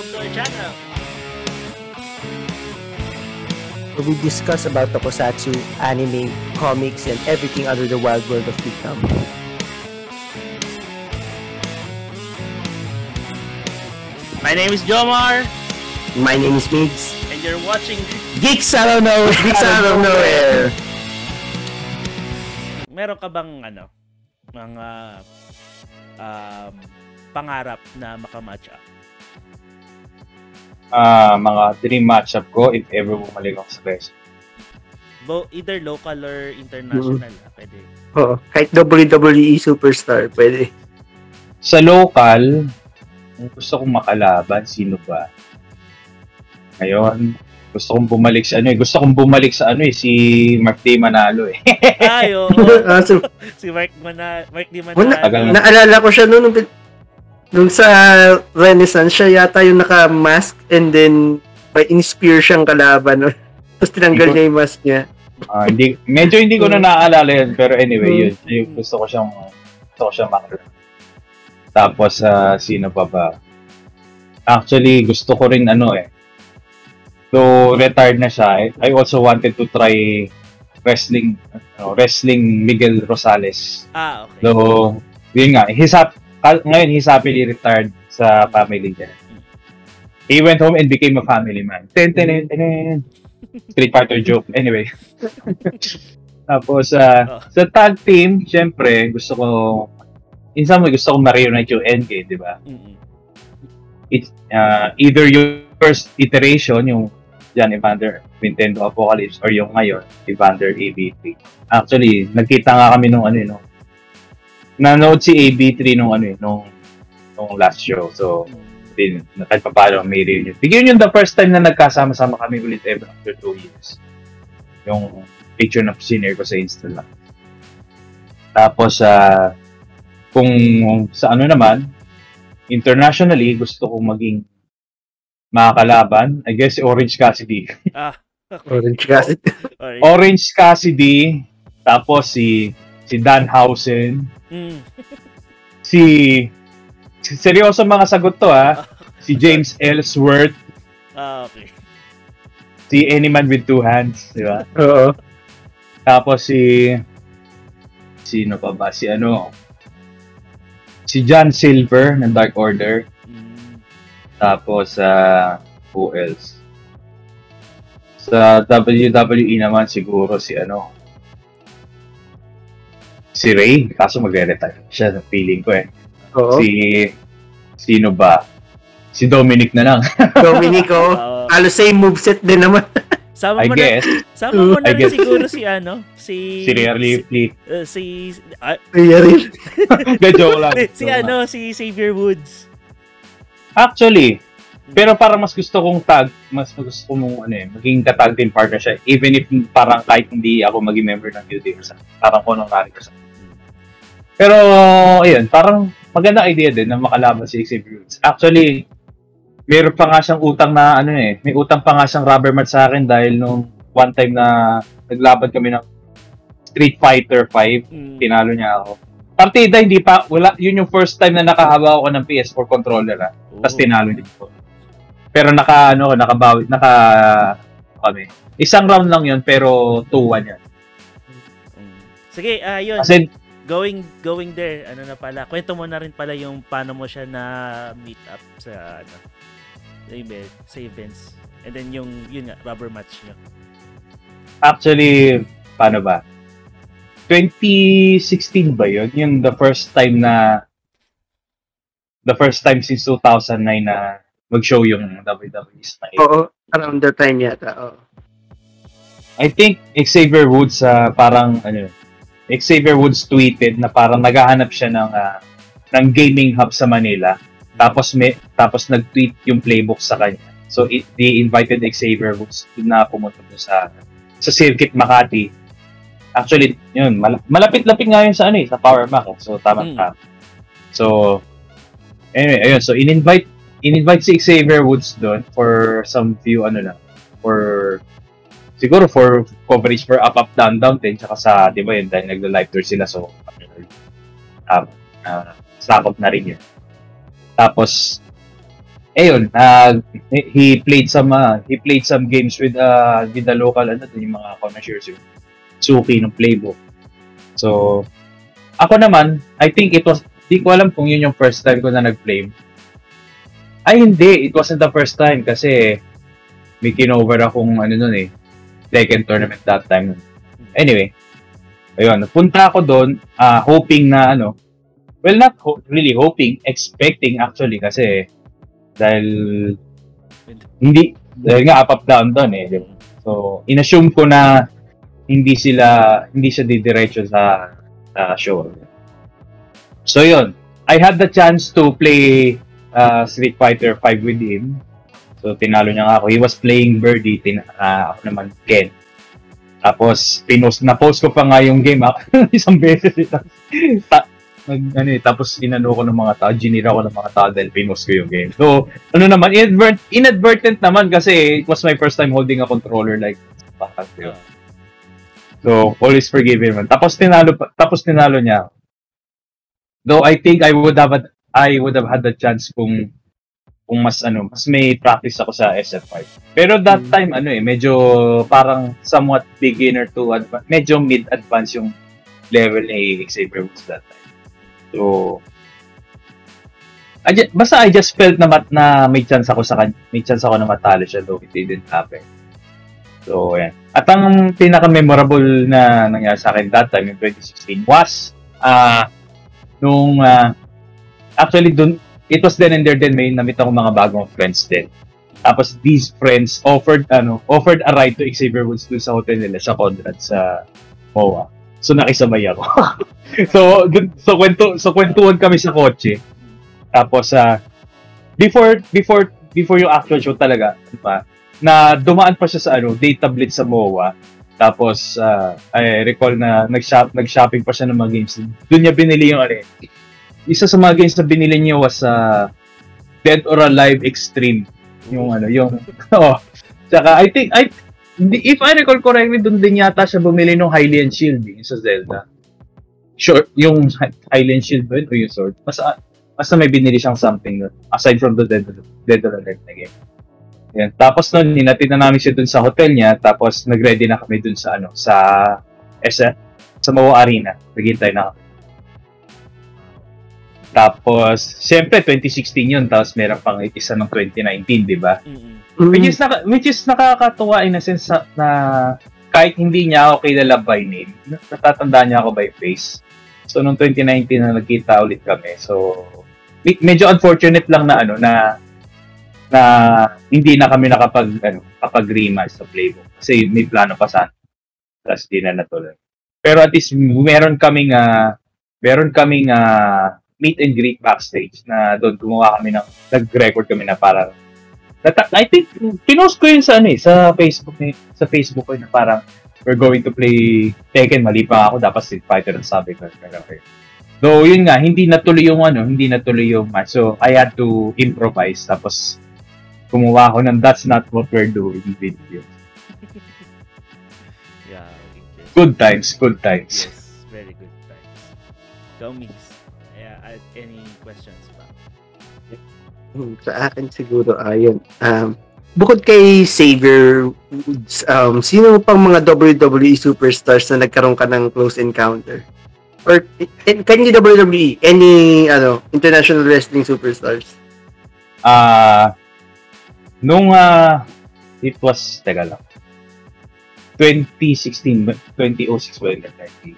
welcome to our channel. we discuss about tokusatsu, anime, comics, and everything under the wild world of Geekdom. My name is Jomar, My name is Migs. and you're watching. Geeks out of nowhere! Geeks out of nowhere! Meron ka bang ano, mga um, pangarap na makamatch up? Ah, mga dream matchup ko if ever bumalik ako sa best. Bo either local or international. ah, Pwede. Oo, kahit WWE superstar, pwede. Sa local, kung gusto kong makalaban, sino ba? Ngayon, gusto kong bumalik sa ano eh. Gusto kong bumalik sa ano eh, si Mark Day Manalo eh. Ay, oo. Ah, so, si Mark Mana, Mark Wala- Manalo. Na. naalala ko siya noon, nung, nung sa Renaissance, siya yata yung naka-mask and then may inspire siyang kalaban. No? Tapos tinanggal niya yung mask niya. Ah, hindi, medyo hindi ko na naaalala yun. Pero anyway, Hmm. yun. yun gusto ko siyang, gusto ko siyang makalaban. Tapos, ah, sino pa ba? Actually, gusto ko rin ano eh. So, retired na siya. I- I also wanted to try wrestling, ano, wrestling Miguel Rosales. Ah, okay. So, yun nga, he's kal- ngayon he's happily retired sa family niya. He went home and became a family man. Ten, ten, ten, ten. Street Fighter joke. Anyway. Tapos, ah, Oh. sa tag team, syempre, gusto ko, in some way, gusto ko ma-reunite yung NK, di ba? It's, ah, either yung first iteration, yung John Evander Nintendo Apocalypse, or yung ngayon, Evander AB3. Actually, nagkita nga kami nung ano eh, nung nanood si AB3 nung ano eh, nung, nung last show. So, din, kahit pa paano may reunion. Bigyan yun the first time na nagkasama-sama kami ulit ever after two years. Yung picture na senior ko sa Insta lang. Tapos, ah kung sa ano naman, internationally, gusto kong maging makakalaban. I guess Orange Cassidy. Ah, Orange kasi. Sorry. Orange Cassidy, tapos si si Danhausen, Mm. si, si seryoso mga sagot to ha. Si James Ellsworth, Ah, okay. si Anyman with Two Hands, di ba? Oo. Tapos si sino pa ba? Si ano? Si John Silver ng Dark Order. Mm. Tapos sa who else? Sa WWE naman siguro si ano? Si Ray, kaso magre-retire siya sa feeling ko eh. Oo. Si sino ba? Si Dominic na lang. Dominico. Ah, Halos same moveset din naman. sama I mo na, guess. sama mo na I guess. siguro si ano, si Si Rhea Ripley. uh, si Kaya rin. De, joke lang. si ano, si Xavier Woods. Actually, pero parang mas gusto kong tag, mas gusto kong ano eh, maging ka-tag team partner siya. Even if parang kahit hindi ako maging member ng or sa parang honorary ko sa Pero, ayun, parang maganda idea din na makalaban si Xavier Woods. Actually, meron pa nga siyang utang na ano eh, may utang pa nga siyang rubber mat sa akin dahil nung one time na naglaban kami ng Street Fighter 5, Mm. tinalo niya ako. Partida, hindi pa, wala, yun yung first time na nakahawa ako ng PS4 controller ah. Tapos Oh. tinalo niya ako. Pero naka, ano, nakabawi, naka, kami. Isang round lang yun, pero 2-1 yan. Mm. Sige, ah yun. Kasi, going going there, ano na pala, kwento mo na rin pala yung paano mo siya na meet up sa ano, sa event, sa events. And then yung yun nga, rubber match nyo. actually, paano ba? 2016 ba yun? Yung the first time na, the first time since 2009 na mag-show yung WWE Style. Oo. Around the time yata. Oo. I think Xavier Woods uh, parang ano Xavier Woods tweeted na parang naghahanap siya ng ah, ng gaming hub sa Manila. Tapos may tapos nag-tweet yung playbook sa kanya. So it, they invited Xavier Woods na pumunta doon sa sa Circuit Makati. Actually, yun, mal- malapit-lapit nga yun sa ano eh, sa Power Mac. eh. So tama Mm. ka. So anyway, ayun, so in-invite in-invite si Xavier Woods doon for some few ano lang for siguro for coverage for up up down down din tsaka sa 'di ba yun dahil nagla-live tour sila so um, uh, sakop na rin yun. Tapos ayun, uh, he played some uh, he played some games with uh, with the local ano yung mga connoisseurs yung Suki ng playbook. So, ako naman, I think it was, di ko alam kung yun yung first time ko na nag-play. Ay, hindi. It wasn't the first time kasi may kinover akong ano nun eh, Tekken tournament that time. Anyway, ayun, punta ako doon uh, hoping na ano, well not ho- really hoping, expecting actually kasi dahil hindi, dahil nga up up down doon eh. So, inassume ko na hindi sila, hindi siya didiretso sa, sa show. So, yun. I had the chance to play uh, Street Fighter 5 with him. So, tinalo niya nga ako. He was playing Birdie, tin uh, ako naman Ken. Tapos, pinost, na-post ko pa nga yung game ako isang beses. Ta- nag, ano, eh, tapos inano ko ng mga tao, ginira ko ng mga tao dahil pinost ko yung game. So, ano naman, inadvert, inadvertent naman kasi it was my first time holding a controller like bakit yun. So, always forgive him. Tapos tinalo, tapos tinalo niya. Though I think I would have, I would have had the chance kung kung mas ano, mas may practice ako sa SF5. Pero that Hmm. time ano eh, medyo parang somewhat beginner to adva- medyo mid advance yung level ni Xavier Woods that time. So I just, basta I just felt na mat, na may chance ako sa kanya, may chance ako na matalo siya though it didn't happen. So, yan. At ang pinaka-memorable na nangyari sa akin that time, in 2016, was, ah, nung, ah, actually, dun, it was then and there din may namit ako mga bagong friends din. Tapos these friends offered ano, offered a ride to Xavier Woods dun sa hotel nila sa Conrad sa MOA. So nakisabay ako. so dun, so kwento so kwentuhan kami sa kotse. Tapos sa before before before yung actual show talaga, di ba? Na dumaan pa siya sa ano, day tablet sa MOA. Tapos ah, I recall na nag-shop nag-shopping pa siya ng mga games. Doon niya binili yung ano, isa sa mga games na binili niya was uh, Dead or Alive Extreme. Yung ano, yung oh. Tsaka I think I if I recall correctly, doon din yata siya bumili ng Hylian Shield yung sa Zelda. Sure, yung Hylian Shield ba yun o yung sword? Basta, basta may binili siyang something aside from the Dead, Dead or Alive na game. Yan. Tapos nun, ninatid na namin siya dun sa hotel niya, tapos nag-ready na kami dun sa ano, sa SF, sa Mawa Arena. Naghintay na kami. Tapos, syempre, 2016 yun, tapos meron pang isa ng 2019, di ba? Mm-mm. Which is, naka, which is nakakatuwa in a sense na, na kahit hindi niya ako kilala by name, natatandaan niya ako by face. So, noong 2019 na nagkita ulit kami. So, me- medyo unfortunate lang na ano, na na hindi na kami nakapag ano, kapag rematch sa playbook kasi may plano pa sana. Tapos di na natuloy. Pero at least meron kaming uh, meron kaming uh, meet and greet backstage na doon gumawa kami ng nag-record kami na nata- I think pinost ko yun sa ano eh, sa Facebook ni sa Facebook ko na parang we're going to play Tekken mali pa ako dapat Street Fighter ang sabi ko. Okay. Though yun nga hindi natuloy yung ano hindi natuloy yung match. So I had to improvise tapos gumawa ako ng that's not what we're doing video. Yeah, good times good times. Yes, very good times. Go, Hmm, Sa akin siguro, ayun. Um, bukod kay Xavier Woods, um, sino pang mga WWE superstars na nagkaroon ka ng close encounter? Or, eh, can you WWE, any, ano, international wrestling superstars? Ah, nung ah, it was, teka lang, 2016, ba- 2006 ba yun? 20,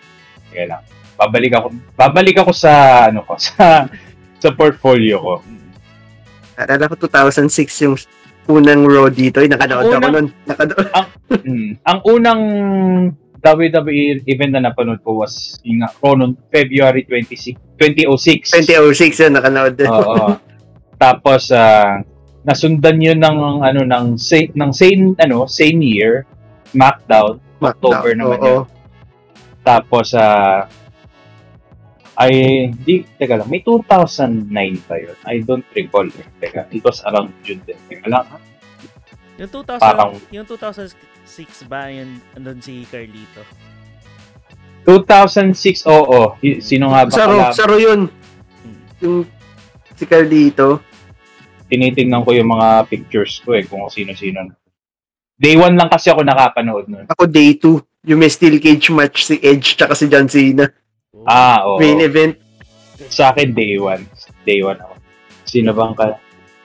teka lang. Babalik ako, babalik ako sa, ano ko, sa, sa portfolio ko. Alala ko 2006 yung unang Raw dito. Ay, nakanood ako Unang- nun. Nakanood. Mm. Ang unang WWE event na napanood ko was yung Raw noong February 26, 2006. 2006 yun, nakanood din. Oo. Tapos ah nasundan 'yun ng ano ng same ng same ano same year SmackDown October naman Oo. yun. Tapos ah ay di teka lang may 2009 pa yun. I don't recall. eh. Teka, it was around June din. Teka lang. ha? Yung 2000, Parang- yung 2006 ba yun andun si Carlito? 2006 oo. Y- Sino nga ba Sa Raw, kalaban? sa Raw yun. Yung si Carlito. tinitingnan ko yung mga pictures ko eh, kung sino-sino. Day one lang kasi ako nakapanood nun. Ako day 2. Yung may steel cage match si Edge tsaka si John Cena. Ah, oo. Main event. Sa akin, day one. Day one ako. Sino bang ka?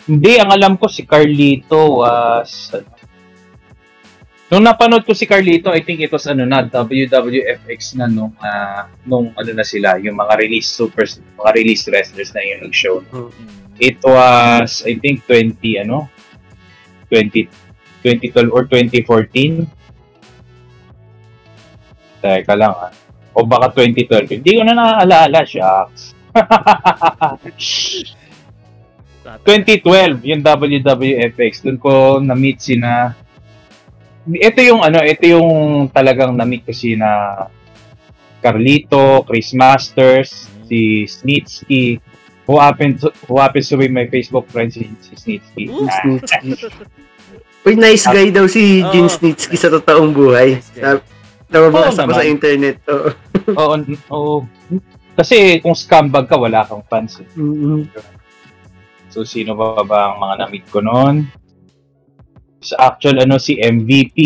Hindi, ang alam ko si Carlito was... ano, Nung napanood ko si Carlito, I think it was ano na, WWFX na nung, ah, nung ano na sila, yung mga release supers, mga release wrestlers na yung nag-show. Mm. It was, I think, 20, ano? 20, 2012 or 2014. Teka lang, ah. O baka 2012. Hindi ko na naaalala, shucks. 2012, yung WWFX. Doon ko na-meet sina... Ito yung ano, ito yung talagang na-meet ko sina Carlito, Chris Masters, si Snitsky, who happens to, who happens to be my Facebook friend si, si Snitsky. Ooh. Ah, Snitsky. Uy, nice guy daw si Oo. Gene Snitsky sa totoong buhay. Na, nababasa Oo ko sa internet. Oo. Oo, oo. Kasi kung scumbag ka, wala kang fans. Eh. Mm-mm. So, sino ba ba ang mga na-meet ko noon? Sa actual, ano, si MVP,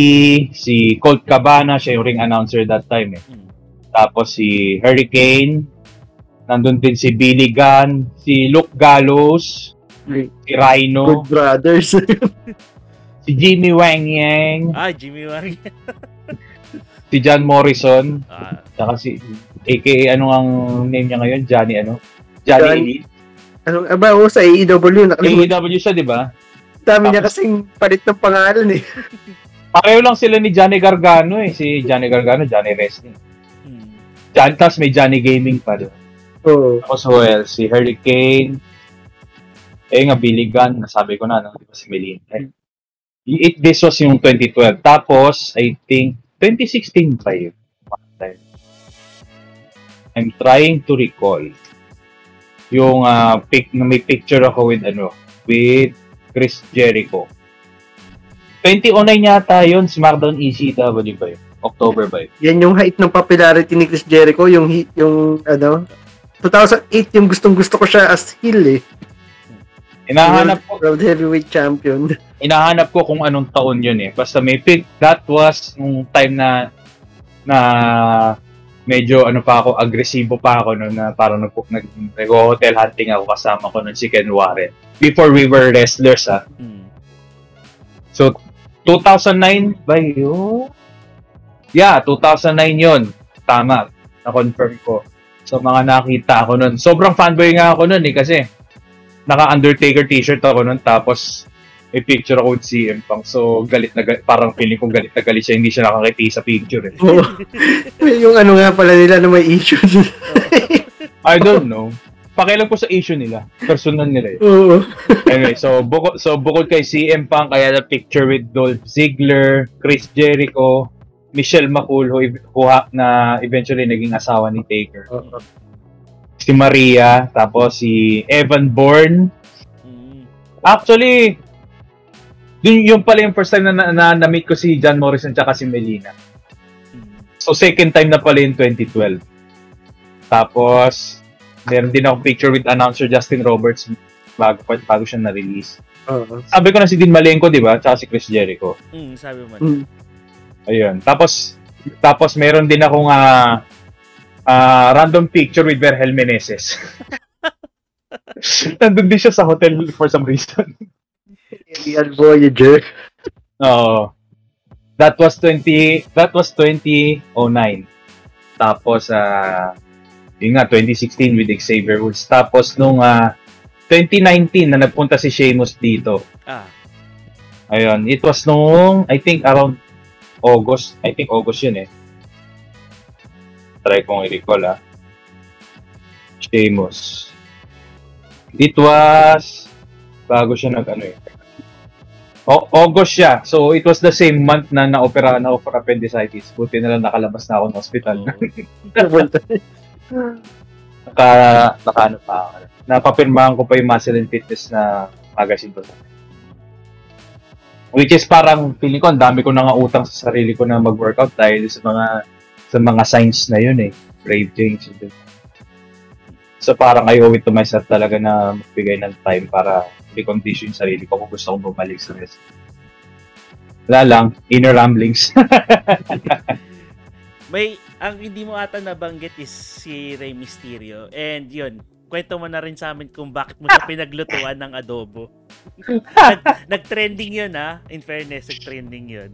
si Colt Cabana, siya yung ring announcer that time eh. Mm. Tapos si Hurricane, nandun din si Billy Gunn, si Luke Gallows, si Rhino, Good brothers. si Jimmy Wang Yang, Ah, Jimmy Wang. si John Morrison, ah, saka si aka ano ang name niya ngayon? Johnny ano? Johnny Johnny. Elite. Anong aba o sa AEW nakalimutan. AEW siya, di ba? Dami niya kasing palit ng pangalan eh. Pareho lang sila ni Johnny Gargano eh. Si Johnny Gargano, Johnny Wrestling. mm. John, tapos may Johnny Gaming pa doon. Oo. Tapos well, si Hurricane, eh nga, Billy Gunn, nasabi ko na, no? di ba si Melina? Eh, It, this was yung 2012. Tapos, I think, 2016 pa yun. I'm trying to recall yung ah, pic na may picture ako with ano, with Chris Jericho. 2009 yata yun, SmackDown ECW ba yun? October ba yun? Yan yung height ng popularity ni Chris Jericho, yung yung ano 2008 yung gustong gusto ko siya as heel eh. Hinahanap ko, World Heavyweight Champion. Hinahanap ko kung anong taon yun eh. Basta may pic, that was nung time na na medyo ano pa ako, agresibo pa ako noon na parang nag, nag, nag-hotel hunting ako kasama ko noon si Ken Warren. Before we were wrestlers ah. Mm. So, 2009 ba yun? Yeah, 2009 yun. Tama. Na-confirm ko. So, mga nakita ako nun. Sobrang fanboy nga ako nun eh kasi naka-Undertaker t-shirt ako nun tapos may picture ako with CM Punk. So, galit na galit. Parang feeling ko galit na galit siya. Hindi siya nakakiti sa picture eh. Oo. yung ano nga pala nila na may issue. I don't know. Pakialam ko sa issue nila. Personal nila eh. Oo. Anyway, so bukod so bukod kay CM Punk, kaya na picture with Dolph Ziggler, Chris Jericho, Michelle McCool who, who ha- na eventually naging asawa ni Taker. Oo. Si Maria, tapos si Evan Bourne. Mm. Actually, yun, yung pala yung first time na, na, na, na-meet ko si John Morrison tsaka si Melina. So second time na pala yung 2012. Tapos, meron din ako picture with announcer Justin Roberts bago, bago siya na-release. Oo. Sabi ko na si Dean Malenko, di ba? Tsaka si Chris Jericho. Mm, sabi mo. Mm. Ayun. Tapos, tapos meron din akong ah, ah, random picture with Verhel Meneses. Nandun din siya sa hotel for some reason. Real Voyager. Oo. That was 20, that was 2009. Tapos, ah, yun nga, 2016 with Xavier Woods. Tapos, nung ah, 2019 na nagpunta si Sheamus dito. Ah, Ayun, it was nung, I think, around August. I think August yun eh. Try kong i-recall ah. Sheamus. It was, bago siya nag ano eh. O- August siya. So, it was the same month na na-opera na for appendicitis. Buti na lang nakalabas na ako ng hospital. naka, naka ano pa ako. Napapirmahan ko pa yung Muscle and Fitness na magazine ko. Which is parang, feeling ko, ang dami ko na nga utang sa sarili ko na mag-workout dahil sa mga sa mga signs na yun eh. Brave change. So parang I owe it to myself talaga na magbigay ng time para recondition yung sarili ko kung gusto kong bumalik sa wrestling. Wala lang, inner ramblings. May, ang hindi mo ata nabanggit is si Rey Mysterio. And yun, kwento mo na rin sa amin kung bakit mo siya pinaglutuan ng adobo. Nag, nag-trending yun ha. In fairness, nag-trending yun.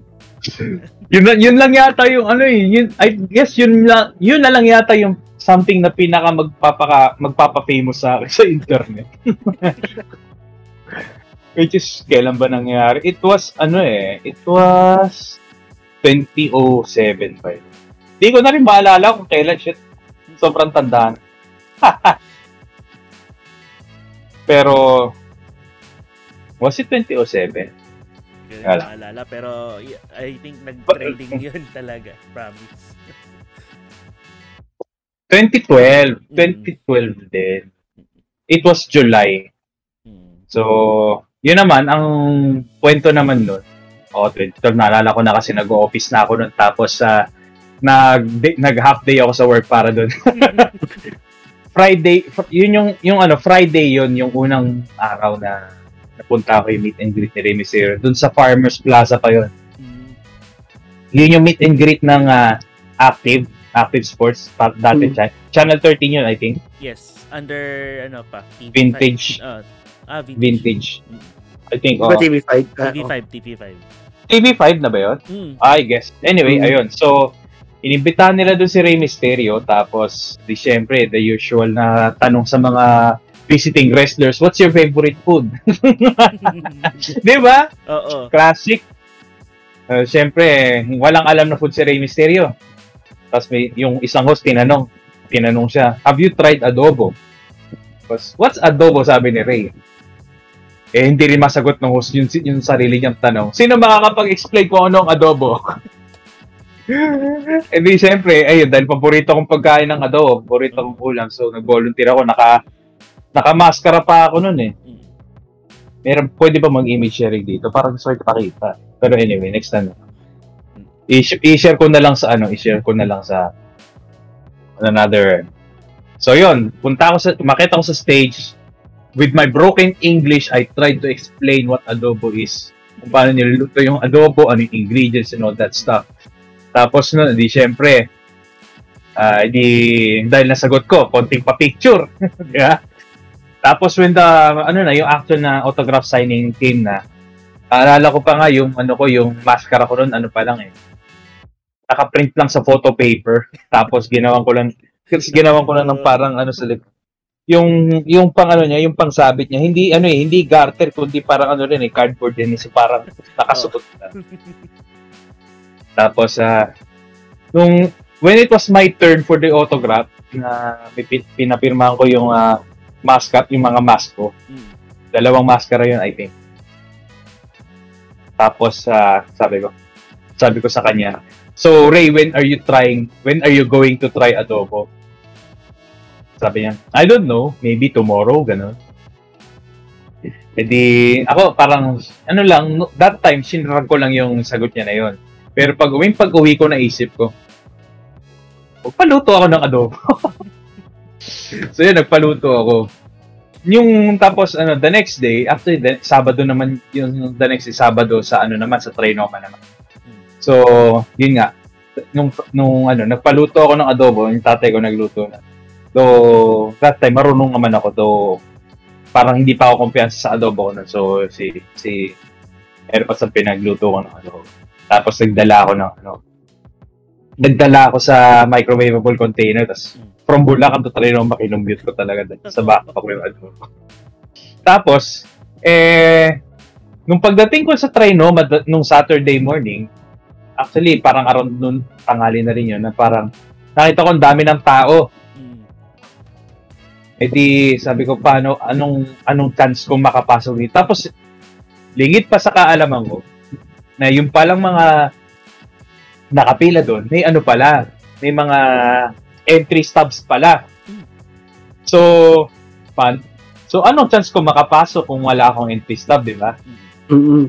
Yun, yun lang yata yung ano eh. Yun, I guess yun, lang, yun na lang yata yung something na pinaka magpapaka, magpapa-famous sa akin sa internet. Which is, kailan ba nangyari? It was, ano eh, it was 2007 pa yun. Di ko na rin maalala kung kailan, shit. Sobrang tandaan. Pero, was it 2007? Ko Wala. maalala. Pero I think nag-trending yun talaga. Promise. 2012. Mm. 2012 din. It was July. Hmm. So, yun naman, ang kwento naman nun, oh, 2012, naalala ko na kasi nag-office na ako nun, tapos sa nag, nag-half day ako sa work para doon. Friday, fr- yun yung, yung ano, Friday yun, yung unang araw na napunta ako yung meet and greet ni Remy Mysterio. Doon sa Farmers Plaza pa yun. Hmm. Yun yung meet and greet ng ah, Active, Active Sports, pa, dati Mm. cha- Channel 13 yun, I think. Yes. Under, ano pa? TV5. Vintage. Ah, ah, vintage. Vintage. Mm. I think, oh. TV5? Ah, TV5, oh. TV5. TV5 na ba yun? Hmm. I guess. Anyway, Mm. ayun. So, inimbitahan nila doon si Rey Mysterio. Tapos, di syempre, the usual na tanong sa mga visiting wrestlers, what's your favorite food? di ba? Oo. Classic. Uh, syempre, walang alam na food si Rey Mysterio. Tapos may, yung isang host tinanong, tinanong siya, have you tried adobo? Tapos, what's adobo? Sabi ni Rey. Eh, hindi rin masagot ng host yung, yung sarili niyang tanong. Sino makakapag-explain kung ano ang adobo? Eh di siyempre, ayun, dahil paborito kong pagkain ng adobo, paborito kong ulam, so nag-volunteer ako, naka, naka-maskara pa ako nun eh. Hmm. Meron, pwede ba mag-image sharing dito? Parang gusto ko ipakita. Pero anyway, next time. I- i-share ko na lang sa ano, i-share ko na lang sa another. So yun, punta ako sa, makita ko sa stage. With my broken English, I tried to explain what adobo is. Kung paano niluluto yung adobo, ano yung ingredients and all that stuff. Tapos no, di syempre, ah di, dahil nasagot ko, konting pa-picture. yeah. Tapos when the, ano na, yung actual na autograph signing came na, Aalala ko pa nga yung ano ko, yung mascara ko noon, ano pa lang eh. Naka-print lang sa photo paper. Tapos ginawan ko lang, ginawan ko lang ng parang ano sa lip. Yung yung pang ano niya, yung pang sabit niya, hindi ano eh, hindi garter kundi parang ano rin eh, cardboard din, eh, so parang nakasuot na. Tapos ah nung when it was my turn for the autograph, na pinapirmahan ko yung ah, mascot, yung mga mask ko. Hmm. Dalawang maskara yun, I think. Tapos, ah, sabi ko, sabi ko sa kanya, So, Ray, when are you trying, when are you going to try adobo? Sabi niya, I don't know, maybe tomorrow, gano'n. E di, ako parang, ano lang, that time, sinrag ko lang yung sagot niya na yon. Pero pag uwi, pag uwi ko, naisip ko, paluto ako ng adobo. so yun, nagpaluto ako. Yung tapos ano the next day after the Sabado naman yung the next day, Sabado sa ano naman sa Trinoma naman. So, yun nga nung nung ano nagpaluto ako ng adobo, yung tatay ko nagluto na. So, that time marunong naman ako do parang hindi pa ako kumpiyansa sa adobo ko. So, si si Erpas ang pinagluto ko ng adobo. Tapos nagdala ako ng ano nagdala ako sa microwavable container tapos from Bulacan to Trinoma, kinumbute ko talaga dun sa backpack ko yung ano. Tapos, eh, nung pagdating ko sa Trinoma nung Saturday morning, actually, parang around noon, tangali na rin yun, na parang nakita ko ang dami ng tao. Eh di, sabi ko, paano, anong, anong chance kong makapasok dito? Tapos, lingit pa sa kaalaman ko, na yung palang mga nakapila doon, may ano pala, may mga entry stubs pala. So, pan, so anong chance ko makapasok kung wala akong entry stub, di ba? Mm-mm.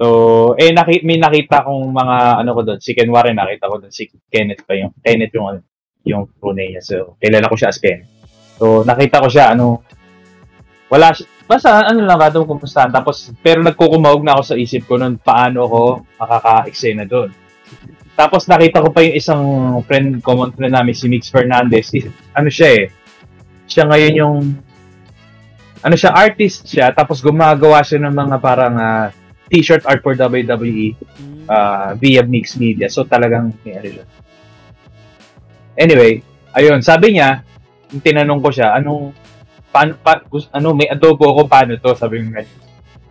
So, eh, naki, may nakita kong mga, ano ko doon, si Ken Warren, nakita ko doon, si Kenneth pa yung, Kenneth yung, yung crew niya. So, kilala ko siya as Ken. So, nakita ko siya, ano, wala siya, basta ano lang, ratong kumustahan. Tapos, pero nagkukumahog na ako sa isip ko nun, paano ako makaka-eksena doon. Tapos, nakita ko pa yung isang friend, common friend namin, si Mix Fernandez. Ano siya eh, siya ngayon yung, ano siya, artist siya, tapos gumagawa siya ng mga parang ah, t-shirt art for WWE uh, via mixed media. So talagang may ano siya. Anyway, ayun, sabi niya, tinanong ko siya, anong paano pa, ano may adobo ako paano to sabi ko ganyan.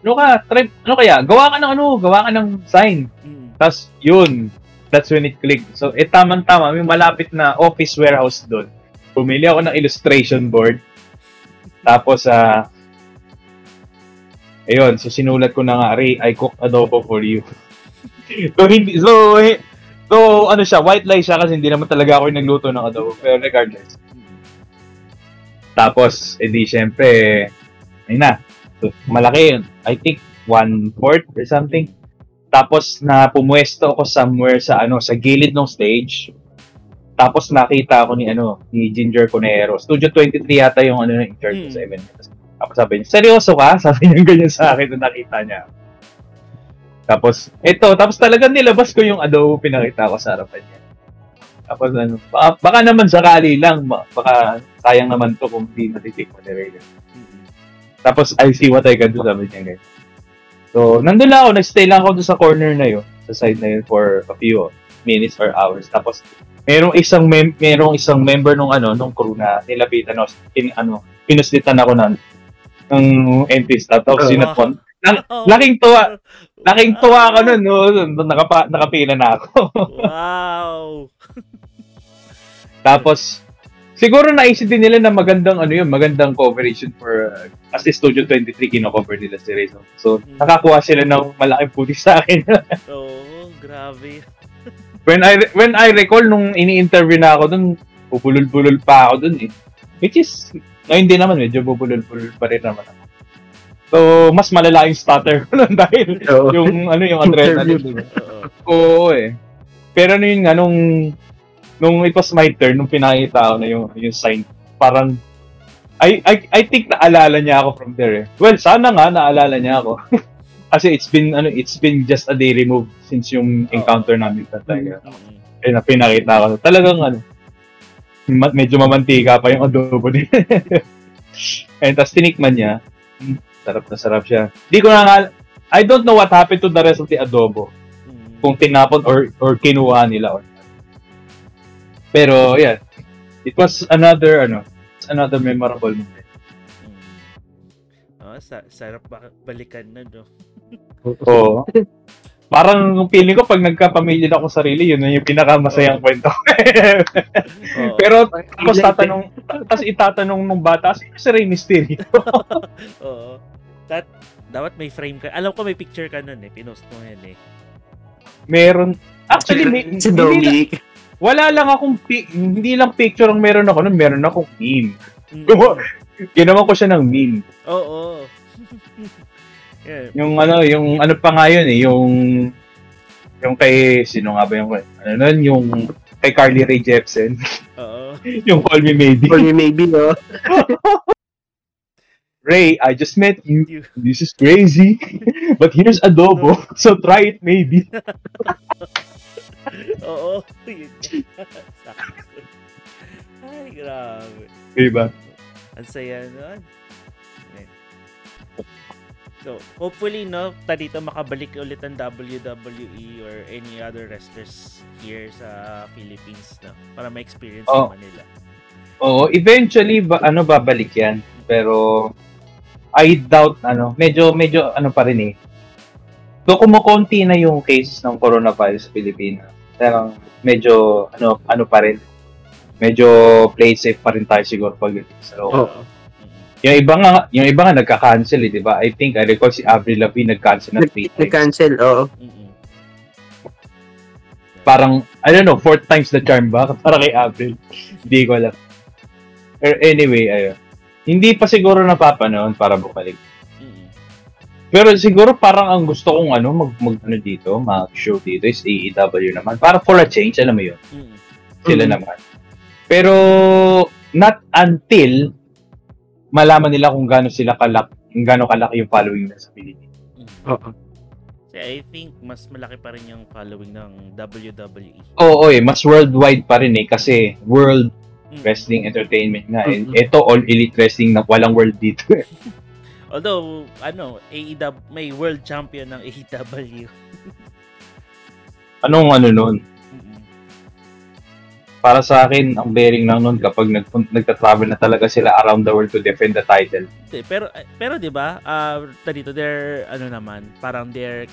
Ano ka, try, ano kaya? Gawa ka ng ano, gawa ka ng sign. Mm. Tapos yun, that's when it clicked. So eh tamang-tama, may malapit na office warehouse doon. Pumili ako ng illustration board. Tapos ah Ayun, so sinulat ko na nga, Ray, I cook adobo for you. so, hindi, so, eh, so, ano siya, white lie siya kasi hindi naman talaga ako yung nagluto ng adobo. Pero regardless. Tapos, edi syempre, ayun na. So, malaki yun. I think, one-fourth or something. Tapos, na pumuesto ako somewhere sa, ano, sa gilid ng stage. Tapos, nakita ako ni, ano, ni Ginger Conero. Studio 23 yata yung, ano, in charge Hmm. sa event. Tapos sabi niya, seryoso ka? Sabi niya ganyan sa akin nung nakita niya. Tapos, eto, tapos talagang nilabas ko yung adobo pinakita ko sa harapan niya. Tapos ano, baka, baka naman sakali lang, ba- baka sayang naman to kung hindi natitikman ni Ray. Mm. Tapos, I see what I can do, sabi niya guys. So, nandun lang ako, nag-stay lang ako doon sa corner na yun, sa side na yun for a few minutes or hours. Tapos, merong isang mem merong isang member nung ano, nung crew na nilapitan ako, pin, ano, pinuslitan ako ng ng empty staff. Tapos, Uh, sinapon. Oh. Laking tuwa, laking tuwa ako nun, no? Nakapa, nakapila na ako. wow. Tapos, siguro naisip din nila na magandang ano yun, magandang coverage yun for, uh, kasi Studio 23 kino-cover nila si no? So, Mm. nakakuha sila ng malaking puti sa akin. Oo, grabe. when I when I recall nung ini-interview na ako dun, bubulol-bulol pa ako dun eh. Which is, ngayon din naman, medyo bubulol-bulol pa rin naman ako. So, mas malala yung stutter ko nun dahil Oo. yung ano yung adrenaline. Oo. Oo eh. Pero ano yun nga, nung, nung it was my turn, nung pinakita ko na yung, yung sign, parang, I, I, I think naalala niya ako from there eh. Well, sana nga naalala niya ako. Kasi it's been, ano, it's been just a day removed since yung encounter namin sa Tiger. Mm. Eh, na pinakita ko. Talagang ano, medyo mamantika pa yung adobo din. And tapos tinikman niya, mm, sarap na sarap siya. Di ko na nga, I don't know what happened to the rest of the adobo Mm. kung tinapon or or kinuha nila or pero yeah it was another ano it's another memorable moment. Oh, sa sarap ba- balikan na, no? oo parang feeling ko pag nagkapamilya na ako sa sarili yun na yung pinakamasayang kwento Oo. pero tapos tatanong tapos itatanong ng bata sino si Rey Mysterio Oo. That, dapat may frame ka. Alam ko may picture ka nun eh. Pinost mo yan eh. meron actually may, si Dominic. Wala lang akong pi- hindi lang picture ang meron ako nun meron akong meme Mm. ginawa ko siya ng meme Oo. yeah. Yung ano, yung ano pa nga yun eh, yung yung kay sino nga ba yung ano nun, yung kay Carly Rae Jepsen, Oo. yung Call Me Maybe. Or maybe, no? Ray, I just met you. You. This is crazy. But here's adobo, so try it maybe. Oo. Yun. Ay, grabe. Diba? Ang saya nun. So, hopefully, no, ta dito makabalik ulit ang WWE or any other wrestlers here sa Philippines, no? Para ma-experience Oh. naman nila. Oo, eventually ba, ano babalik 'yan. Pero I doubt ano, medyo medyo ano pa rin eh. So kumukonti na yung cases ng coronavirus sa Pilipinas. Pero medyo ano ano pa rin. Medyo play safe pa rin tayo siguro pag so, Oo. Mm. Yung iba nga, yung iba nga nagka-cancel eh, di ba? I think, I recall si Avril Lavigne nag-cancel na three times. Nag-cancel, oo. Mm-mm. Parang, I don't know, fourth times the charm ba? Para kay Avril. Hindi ko alam. Pero anyway, ayun. Hindi pa siguro napapanoon para bumalik. Pero siguro parang ang gusto kong ano, mag, mag ano dito, mag-show dito is AEW naman. Para for a change, alam mo yun. Mm-mm. Sila Mhm. naman. Pero, not until malaman nila kung gaano sila kalak, kung gaano kalaki yung following nila sa Pilipinas. Oo. Kasi I think mas malaki pa rin yung following ng WWE. Oo, eh, mas worldwide pa rin eh kasi world Mm. wrestling entertainment nga. eh. Mhm. Ito all elite wrestling na walang world dito. Although, ano, AEW, may world champion ng AEW. Anong ano nun? Para sa akin, ang bearing lang nun kapag nag nagta-travel na talaga sila around the world to defend the title. Pero, pero di ba, uh, dito, they're, ano naman, parang they're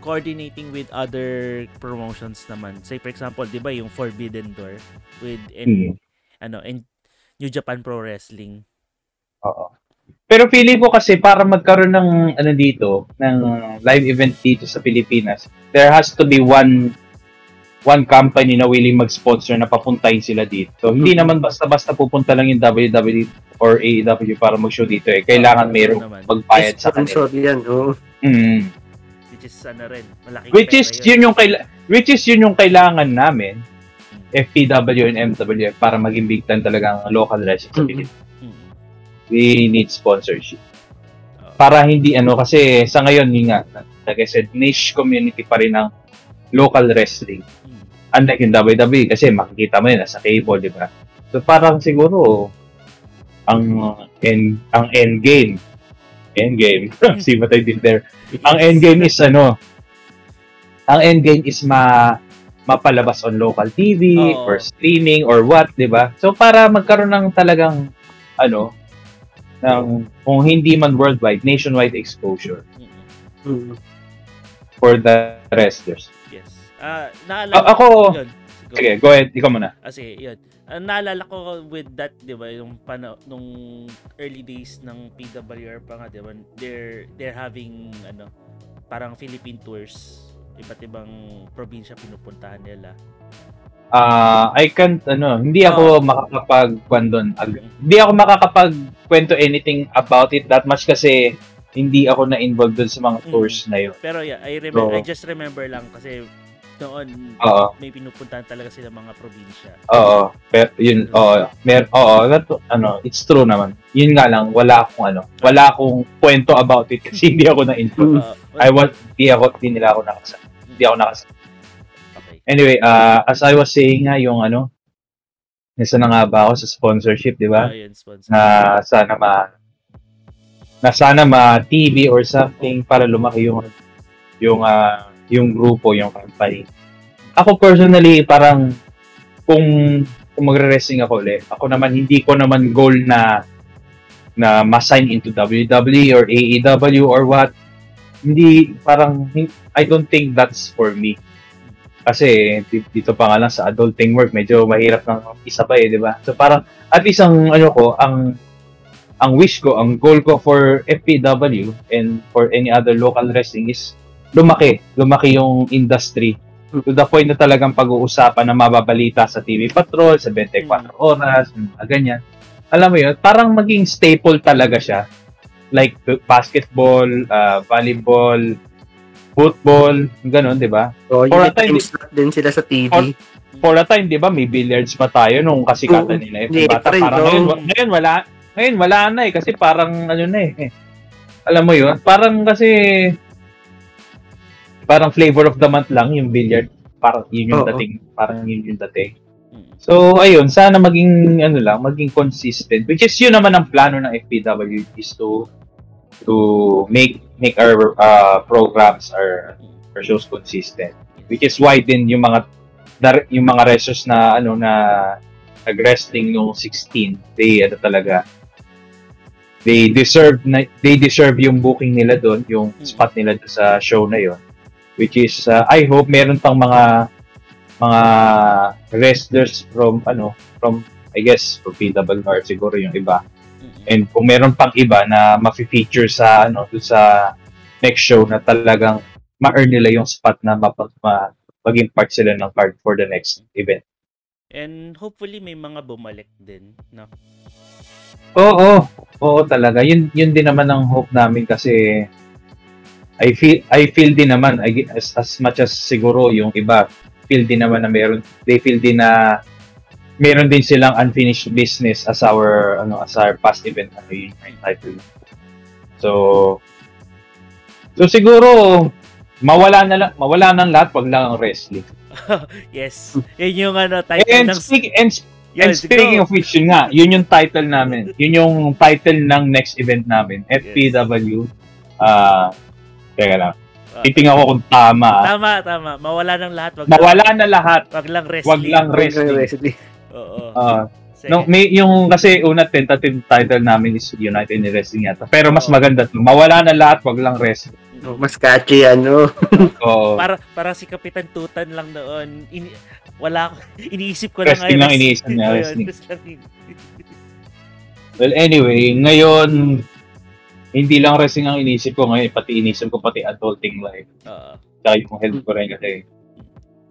coordinating with other promotions naman. Say, for example, di ba, yung Forbidden Door with, Hmm. N- ano, and New Japan Pro Wrestling. Oo. Pero feeling ko kasi para magkaroon ng ano dito, ng live event dito sa Pilipinas, there has to be one one company na willing mag-sponsor na papuntahin sila dito. So, hindi Mhm. naman basta-basta pupunta lang yung WWE or AEW para mag-show dito eh. Kailangan Oo, mayroong magbayad sa kanila. Sponsor yan, oo. Mm. Which is, ano rin, malaking Which is pera yun yung kaila- which is yun yung kailangan namin. FPW and MWF para maging big time talaga ang local wrestling sa Mhm. Pilipinas. We need sponsorship. Oo. para hindi ano kasi sa ngayon yun nga like I said niche community pa rin ang local wrestling Mm. unlike yung WWE kasi makikita mo yun sa cable di ba so parang siguro ang end ang end game end game see what I did there ang end game is ano ang end game is ma mapalabas on local TV Oo. or streaming or what, 'di ba? So para magkaroon ng talagang ano ng kung hindi man worldwide, nationwide exposure Mm. Mm. for the wrestlers. Yes. Ah, naalala A- ako, yun. Go. sige, go ahead, ikaw muna. Ah, sige, yun. Ah, naalala ko with that, di ba, yung pano, nung early days ng PWR pa nga, di ba, they're, they're having, ano, parang Philippine tours. Iba't ibang probinsya pinupuntahan nila. Ah, I can't ano, hindi ako makakapag doon. Hindi ako makakapagkwento anything about it that much kasi hindi ako na involved doon sa mga Mm. tours na yun. Pero yeah, I remember, Oo. I just remember lang kasi noon Oo. may pinupuntahan talaga sila mga probinsya. Oo, pero yun, oo, mer, oo, that, ano, it's true naman. Yun nga lang, wala akong ano, wala akong kwento about it kasi hindi ako na involved. Uh, I want, hindi ako, hindi nila ako nakasama. Hindi ako nakasama. Anyway, uh, as I was saying nga, yung ano, nasa na nga ba ako sa sponsorship, di ba? Ah, sponsor. Na sana ma, na sana ma TV or something para lumaki yung, yung, ah, yung grupo, yung company. Ako personally, parang, kung, kung magre-wrestling ako ulit, ako naman, hindi ko naman goal na, na ma-sign into WWE or AEW or what. Hindi, parang, I don't think that's for me. Kasi di- dito pa nga lang sa adulting work, medyo mahirap ng isa pa eh, di ba? So parang, at least ang ano ko, ang ang wish ko, ang goal ko for FPW and for any other local wrestling is lumaki, lumaki yung industry to the point na talagang pag-uusapan na mababalita sa TV Patrol, sa 24 oras, mga ganyan. Alam mo yun, parang maging staple talaga siya. Like basketball, uh, volleyball, football, ganun, di ba? So, For a time, din sila sa TV. For- For a time, di ba, may billiards pa tayo nung kasikatan nila. Yung bata, pa rin, parang no? ngayon, ngayon, wala, ngayon, wala na eh, kasi parang, ano na eh. Alam mo yun, parang kasi, parang flavor of the month lang yung billiard. Parang yun yung Oo. dating, parang yun yung dating. Mm. So, ayun, sana maging, ano lang, maging consistent. Which is yun naman ang plano ng FPW is to, to make, make our uh, programs, our, our shows consistent. Which is why din yung mga, dar, yung mga wrestlers na, ano, na, nag-wrestling nung 16, they, ano talaga, they deserve, na, they deserve yung booking nila doon, yung Mm. spot nila sa show na yon Which is, uh, I hope meron pang mga mga wrestlers from ano from I guess from PWR siguro yung iba. And kung meron pang iba na ma-feature sa ano sa next show na talagang ma-earn nila yung spot na mapag ma, maging part sila ng card for the next event. And hopefully may mga bumalik din, no? Oo, oo talaga. Yun yun din naman ang hope namin kasi I feel I feel din naman I, as, as much as siguro yung iba feel din naman na meron they feel din na meron din silang unfinished business as our ano as our past event ano yung main title. So So siguro mawala na lang mawala ng lahat wag lang ang wrestling. yes. Yun yung ano, title And, ng... speak, and, Yun, and speaking go. of which, yun nga, yun yung title namin. Yun yung title ng next event namin. FPW. Ah, teka lang. Ah, Titingnan ko kung tama. Tama, tama. Mawala ng lahat. Wag Mawala na lahat. Wag lang wrestling. Wag lang Wrestling. wrestling. wrestling. Oo. Ah, Sige. no, may yung kasi una tentative title namin is United in Wrestling yata. Pero mas Oo. maganda to. Mawala na lahat, wag lang wrestling. Oh, mas catchy yan, no? So, para para si Kapitan Tutan lang noon. Ini, wala ko. Iniisip ko lang Wrestling lang iniisip niya, wrestling. wrestling. well, anyway, ngayon, hindi lang wrestling ang inisip ko ngayon, pati inisip ko pati adulting life. Oo. Tsaka yung health ko rin kasi.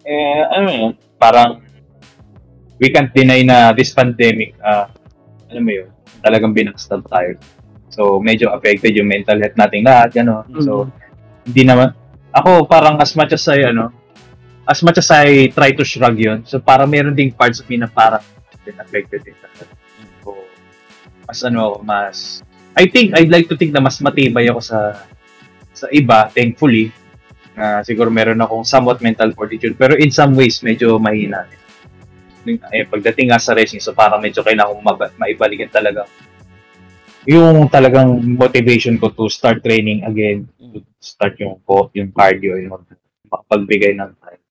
Eh, ano yun, parang we can't deny na this pandemic, ah, ano mo yun, talagang binakstag tayo. So, medyo affected yung mental health nating lahat, gano'n. So, hindi naman, ako parang as much as I, ano, as much as I try to shrug yun, so parang meron ding parts of me na parang been affected din. So, mas ano ako, mas, I think, I'd like to think na mas matibay ako sa sa iba, thankfully, na siguro meron akong somewhat mental fortitude, pero in some ways, medyo mahina. Eh, pagdating nga sa racing, so parang medyo kailangan kong maba- maibalikan talaga yung talagang motivation ko to start training again, to start yung po, yung cardio, yung makapagbigay ng time.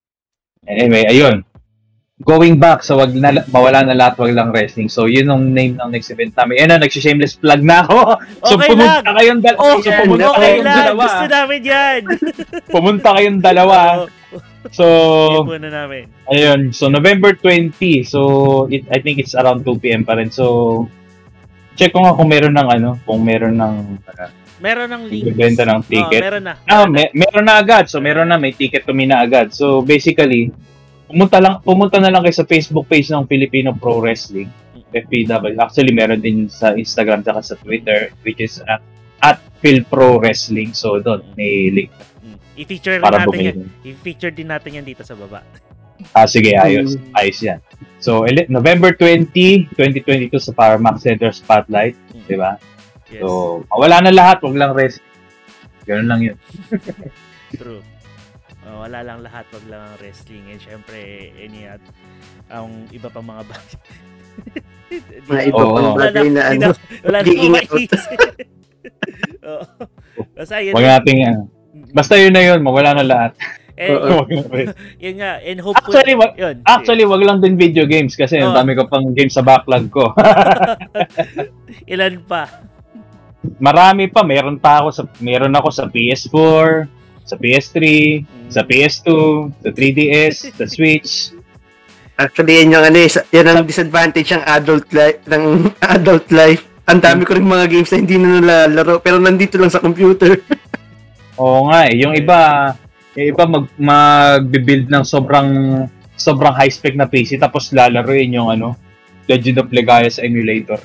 Anyway, ayun. Going back, so wag na, mawala na lahat, wag lang wrestling. So, yun ang name ng next event namin. Ayun na, nagsishameless plug na ako. So, Okay pumunta lang. kayong dalawa. Oh, so, pumunta okay kayong lang. dalawa. Gusto namin yan. Pumunta kayong dalawa. So, na namin. ayun. So, November 20. So, it, I think it's around 2 p.m. pa rin. So, check ko nga kung meron ng ano, kung meron ng uh, Meron ng link. Bibenta ng ticket. meron na. Ah, may, meron na agad. So, meron na. May ticket to me na agad. So, basically, pumunta lang pumunta na lang kayo sa Facebook page ng Filipino Pro Wrestling, FPW. Actually, meron din sa Instagram at sa Twitter, which is uh, at Philpro Wrestling. So, doon, may link Mm. I-feature rin natin yan. bumili. I-feature din natin yan dito sa baba. Ah, sige, ayos. Ayos yan. So, ele- November 20, 2022 sa Paramax Center Spotlight. Mm. Di ba? Yes. So, wala na lahat. Wag lang rest. Ganun lang yun. True. Oh, wala lang lahat, wag lang ang wrestling. And syempre, any at ang iba pang mga bagay. Mga na- iba Oo. pang bagay na ano. wala na. Oo. Basta yun. Wag nating, ano, basta yun na yun. Mawala na lahat. eh. Wag yun nga, and hopefully, Actually, wag, yun. actually, wag lang din video games kasi ang Oo. dami ko pang games sa backlog ko. Ilan pa? Marami pa. Meron pa ako sa, meron ako sa PS4, sa PS3, Mm. sa PS2, sa 3DS, sa Switch. Actually, yan yung ano, eh, yan ang disadvantage ng adult life, ng adult life. Ang dami ko rin mga games na hindi na nalalaro, pero nandito lang sa computer. Oo nga eh. Yung iba, yung iba mag, mag-build ng sobrang sobrang high spec na PC tapos lalaroin yung ano, Legend of Legaia sa emulator.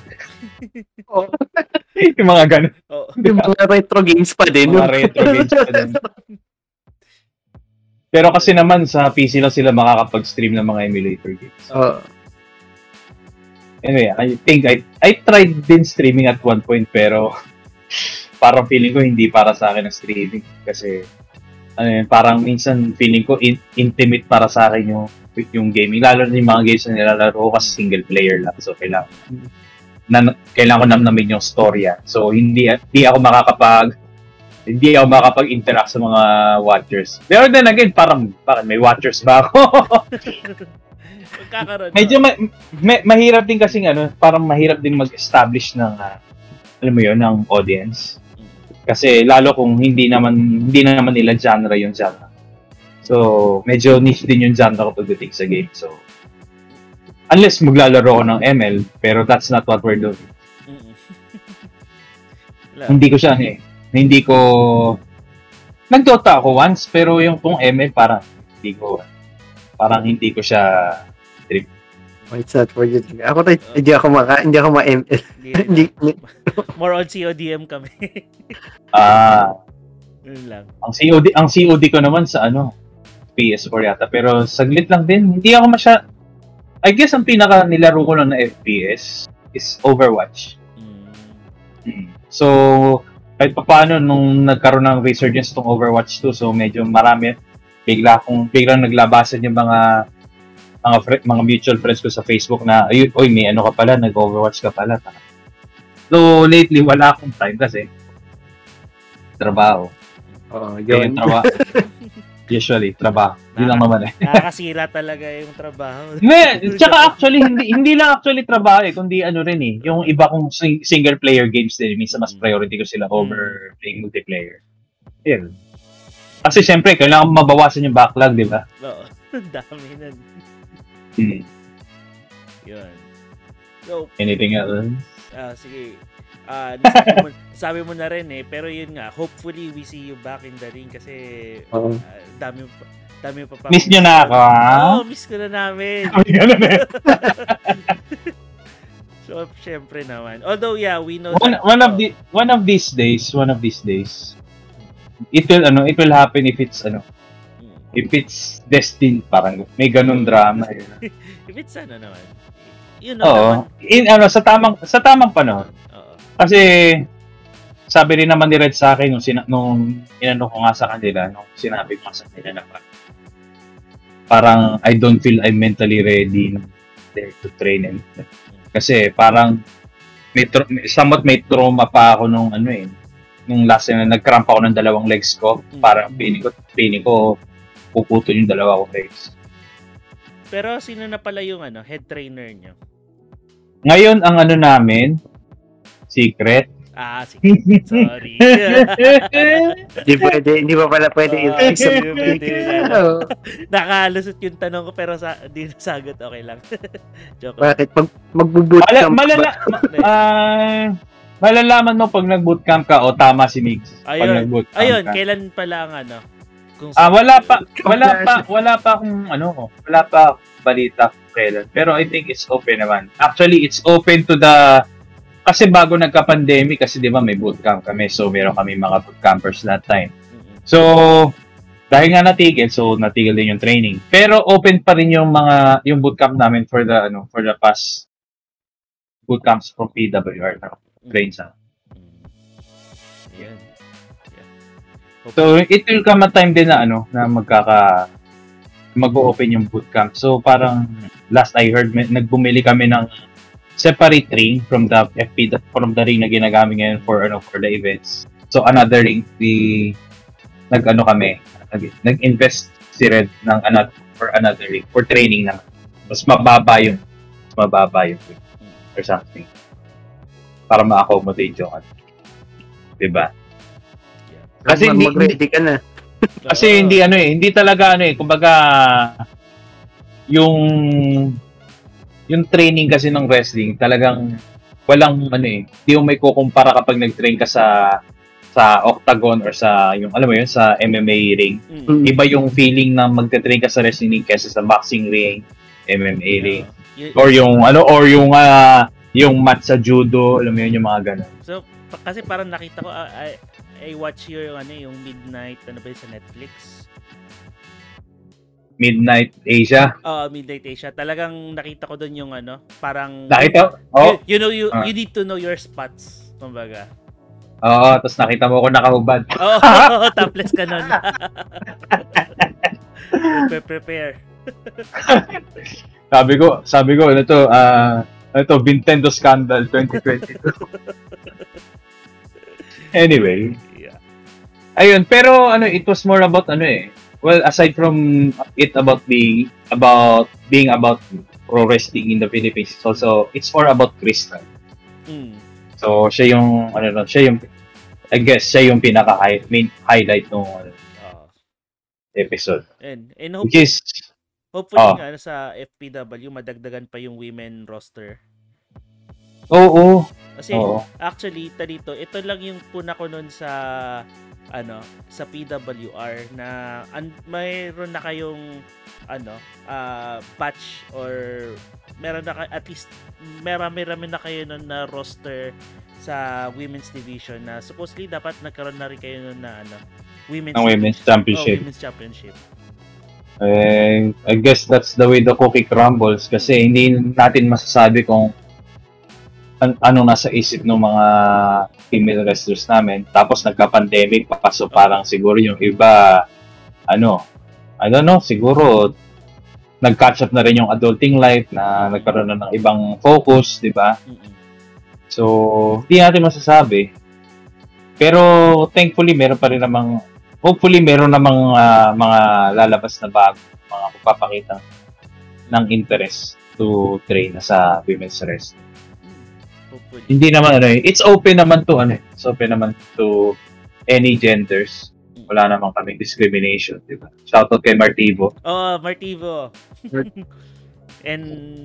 Oo. yung mga ganun. Oh, yung mga retro games pa din. Mga retro games pa din. Pero kasi naman sa PC lang sila makakapag-stream ng mga emulator games. Oo. Anyway, I think I I tried din streaming at one point pero parang feeling ko hindi para sa akin ang streaming kasi ano yun, parang minsan feeling ko in- intimate para sa akin yung yung gaming lalo na yung mga games na nilalaro ko kasi single player lang so kailangan na, kailangan ko namnamin yung storya so hindi hindi ako makakapag hindi ako makapag-interact sa mga watchers. Pero then again, parang, parang may watchers ba ako? Medyo ma- ma- mahirap din kasi ano, parang mahirap din mag-establish ng ah, alam mo 'yon, ng audience. Kasi lalo kung hindi naman hindi na naman nila genre yung genre. So, medyo niche din yung genre ko pagdating sa game. So, unless maglalaro ako ng ML, pero that's not what we're doing. Hindi ko siya eh. Hindi ko Nag-Dota ako once, pero yung kung ML parang hindi ko parang hindi ko siya It's not for you. Ako tayo, hindi ako maka, hindi ako ma-ML. Hindi, More on CODM kami. ah Yun lang. Ang COD, ang COD ko naman sa ano, PS4 yata. Pero saglit lang din. Hindi ako masya, I guess ang pinaka nilaro ko lang na FPS is Overwatch. Mm. So, kahit pa paano, nung nagkaroon ng resurgence itong Overwatch 2, so medyo marami, bigla kong, biglang naglabasan yung mga mga fri- mga mutual friends ko sa Facebook na, ay, oy, may ano ka pala, nag-Overwatch ka pala. So, lately, wala akong time kasi trabaho. Oh, Yun. yun. trabaho. Usually, trabaho. Yun lang naman eh. Nakakasira talaga yung trabaho. Hindi, tsaka actually, hindi, hindi lang actually trabaho eh, kundi ano rin eh, yung iba kong sing- single player games din, minsan mas priority ko sila over playing multiplayer. Yun. Kasi syempre, kailangan mabawasan yung backlog, di ba? Oo. Dami nun. Hmm. Yun. So, Anything else? ah sige. Ah, nasabi mo, sabi mo na rin eh, pero yun nga, hopefully we see you back in the ring kasi ah, dami pa dami pa pa. Miss nyo na ako, ha? Oo, miss ko na namin. Sabi ganun eh. So, syempre naman. Although, yeah, we know one, that- one of the one of these days, one of these days, it will ano, it will happen if it's ano. If it's destined parang may ganun drama. eh. If it's ano naman. You know Oo. naman. In ano sa tamang sa tamang panahon. Oo. Kasi sabi rin naman ni Red sa akin nung, sina- nung inano ko nga sa kanila, nung sinabi ko sa kanila na parang, parang I don't feel I'm mentally ready there to train and kasi parang may tr- may- somewhat may trauma pa ako nung ano eh nung last time na nag-cramp ako ng dalawang legs ko Mm. parang ko piling ko puputol yung dalawa kong legs Pero sino na pala yung ano, head trainer nyo? ngayon ang ano namin secret Ah, sige. Sorry. Hindi pwede, hindi pa pala pwede Ah, i-fix sa hindi pwede. Nakalusot yung tanong ko pero sa di nasagot okay lang. Joke. Bakit? Mag, magbuboot Mala, camp malala, ah, malalaman mo pag nag-bootcamp ka o tama si Migs. Pag Ayun. nag-bootcamp Ayun, ka. kailan pala ang ano? Kung Ah, wala pa, wala pa, wala pa akong ano, wala pa balita kung kailan. Pero I think it's open naman. Actually, it's open to the kasi bago nagka-pandemic kasi 'di ba may bootcamp kami. So meron kami mga bootcampers that time. Mm-mm. So dahil nga natigil, so natigil din yung training. Pero open pa rin yung mga yung bootcamp namin for the ano, for the past bootcamps from PWR na train sa. So it will come a time din na ano na magkaka mag-open yung bootcamp. So parang last I heard may, nagbumili kami ng separate ring from the FP from the ring na ginagamit ngayon for ano for the events. So another ring the nag-ano kami nag, nag-invest si Red ng another for another ring for training naman. Mas mababa yung mas mababa yung or something. Para ma-accommodate yung ano. Diba? Kasi hindi- mag-ready ka na. Kasi hindi ano eh, hindi talaga ano eh, kumbaga yung yung training kasi ng wrestling talagang walang ano eh, hindi mo may kukumpara kapag nag-train ka sa sa octagon or sa yung alam mo yun sa MMA ring. Mm. Iba yung feeling na magte-train ka sa wrestling kaysa sa boxing ring, MMA ring Y- or yung ano or yung ah, yung mat sa judo, alam mo yun yung mga ganun. So, kasi parang nakita ko, I, I watch your, ano, yung Midnight, ano ba yun, sa Netflix? Midnight Asia. Oo, Midnight Asia. Talagang nakita ko doon yung, ano, parang... Nakita? Oh, You, you know, you, Ah. you need to know your spots, kumbaga. oo, tapos nakita mo ako nakahubad. Oo, topless ka nun. Prepare. Sabi ko, sabi ko, ano to, ah, ano to, Nintendo Scandal 2022. Anyway, Yeah. ayun, pero ano, it was more about ano eh. Well, aside from it about being about being about pro wrestling in the Philippines, it's also it's more about Crystal. Mm. So, siya yung ano no, siya yung I guess siya yung pinaka main highlight ng ano, Oo. episode. And, and hope, Which is hopefully oh. nga, ano, sa FPW, madagdagan pa yung women roster. Oo, Kasi, oo. actually, talito, ito lang yung puna ko nun sa ano sa PWR na an, mayroon na kayong ano ah batch or meron na ka- at least marami-rami na kayo nun na roster sa women's division na supposedly dapat nagkaroon na rin kayo nun na ano women's women's championship. Oh, women's championship. Eh, I guess that's the way the cookie crumbles kasi hindi natin masasabi kung an- anong nasa isip ng mga female wrestlers namin. Tapos nagka-pandemic pa, so parang siguro yung iba, ano, I don't know, siguro nag-catch up na rin yung adulting life na nagkaroon na ng ibang focus, di ba? So, hindi natin masasabi. Pero thankfully, meron pa rin namang, hopefully, meron namang ah, mga lalabas na bago, mga magpapakita ng interest to train na sa women's wrestling. Hopefully. Hindi naman ano eh, it's open naman to ano eh, it's open naman to any genders. Wala naman kami discrimination, di ba? Shoutout kay Martivo. Oh, Martivo. And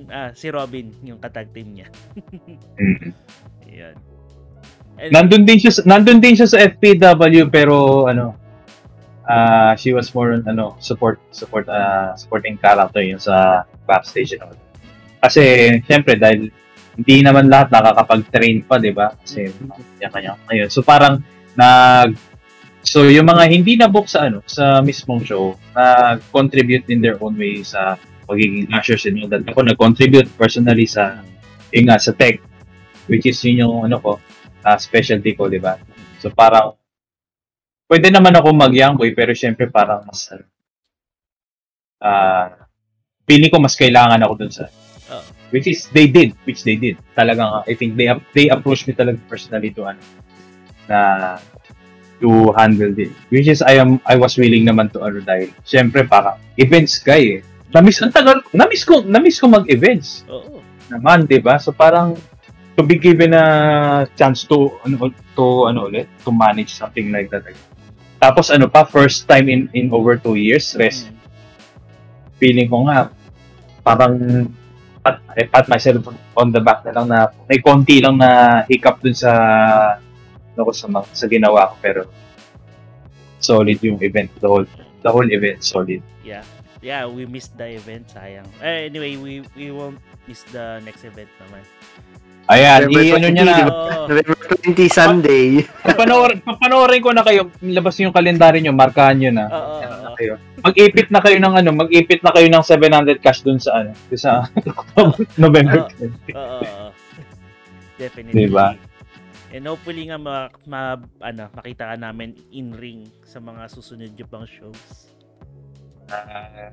ah, si Robin, yung katag team niya. Mm. Ayan. And, Nandun din siya sa- nandun din siya sa FPW pero ano ah she was more on ano support support ah supporting character yun sa backstage and all. Kasi syempre dahil hindi naman lahat nakakapag-train pa, 'di ba? Kasi kanya-kanya ngayon. So parang nag So yung mga hindi na-book sa ano sa mismong show, nag-contribute in their own way sa pagiging ushers and all that. Ako nag-contribute personally sa yung nga, sa tech which is yun yung ano ko ah, specialty ko, di ba? So parang pwede naman ako mag-youngboy pero syempre parang mas ano, ah feeling ko mas kailangan ako dun sa Oo. Which is they did which they did talagang I think they they approached me talaga personally to ano na to handle it which is I am I was willing naman to ano dahil syempre para events guy eh namiss ang tagal namiss ko namiss ko mag-events Oo. naman, 'di ba? So parang to be given a chance to ano to ano ulit, to manage something like that. Tapos ano pa, first time in in over two years, rest. Mm. Feeling ko nga parang pat, I pat myself on the back na lang na may konti lang na hiccup dun sa ano ko sa, mga- sa ginawa ko pero solid yung event the whole the whole event solid Yeah. Yeah, we missed the event, sayang. Eh, anyway, we we won't miss the next event naman. ayan November i ano niya na 20, Oo. November 20 Sunday. Papanoorin, papanoorin ko na kayo. Labas yung kalendaryo nyo, markahan nyo na. Oo, Ano oo. Kayo. Mag-ipit na kayo ng ano, mag-ipit na kayo ng 700 cash dun sa ano, sa November Oo. 20. Oo, oo. Definitely. Diba? And hopefully nga ma, ma ano, makita ka namin in ring sa mga susunod nyo pang shows. Ah,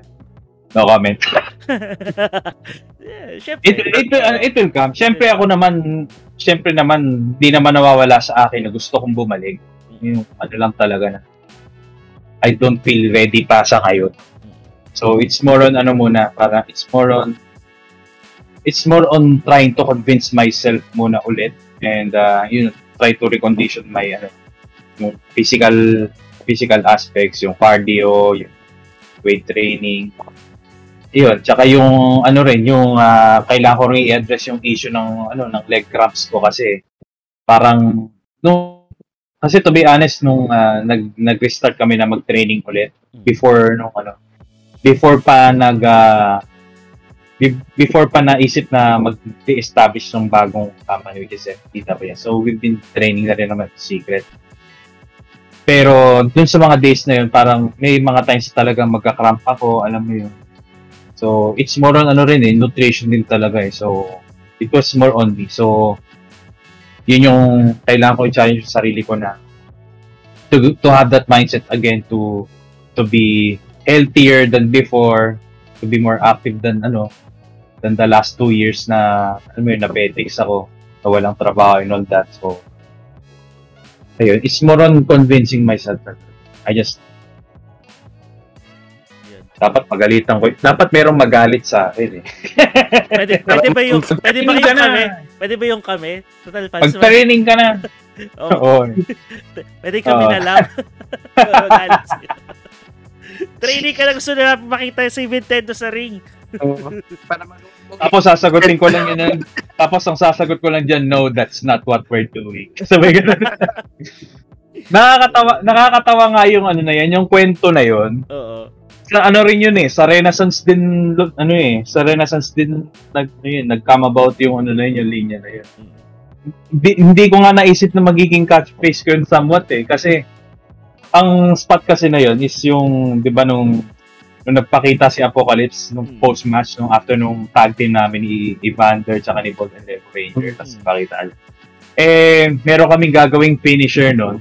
no comment. yeah, syempre. It, it, uh, it will come. Siyempre ako naman, siyempre naman, di naman nawawala sa akin na gusto kong bumalik. Yung ano lang talaga na, I don't feel ready pa sa ngayon. So it's more on ano muna, para it's more on it's more on trying to convince myself muna ulit and uh, you know, try to recondition my ano, yung physical physical aspects, yung cardio, yung weight training. Yun, tsaka yung ano rin, yung ah, kailangan ko rin i-address yung issue ng ano ng leg cramps ko kasi parang nung kasi to be honest nung ah, nag nag-restart kami na mag-training ulit before nung ano before pa nag be- before pa naisip na mag-establish ng bagong company which is FTW. So we've been training na rin naman secret. Pero dun sa mga days na yun, parang may mga times talagang magka-cramp ako, alam mo yun. So it's more on ano rin eh, nutrition din talaga eh. So it was more on me. So yun yung kailangan ko i-challenge sa sarili ko na to, to have that mindset again to to be healthier than before, to be more active than ano, than the last two years na, alam mo yun, na-petics ako, na walang trabaho and all that. So, ayun, it's more on convincing myself. I just. Dapat magalitan ko. Dapat merong magalit sa akin eh. Pwede, pwede ba yung, pwede ba yung kami? Pwede ba yung kami? Total fans naman. Mag-training ka na. Oh, Oo. pwede kami Oo. na lang. Training ka na gusto na makita si Nintendo sa ring. Tapos sasagutin ko lang yun. yan. Tapos ang sasagot ko lang dyan, no, that's not what we're doing. Sabi ganun. nakakatawa, nakakatawa nga yung ano na yan, yung kwento na yun. Oo. Sa ano rin yun eh, sa Renaissance din, ano eh, sa Renaissance din, nag, ano yun, nag-come about yung ano na yun, yung linya na yun. Hindi, hindi ko nga naisip na magiging catchphrase ko yun somewhat eh, kasi ang spot kasi na yun is yung, di ba nung nung nagpakita si Apocalypse nung Mm. post-match, nung after nung tag team namin ni Evander tsaka ni Bolt and Ranger, Mm. tapos pakita. Eh, meron kaming gagawing finisher nun,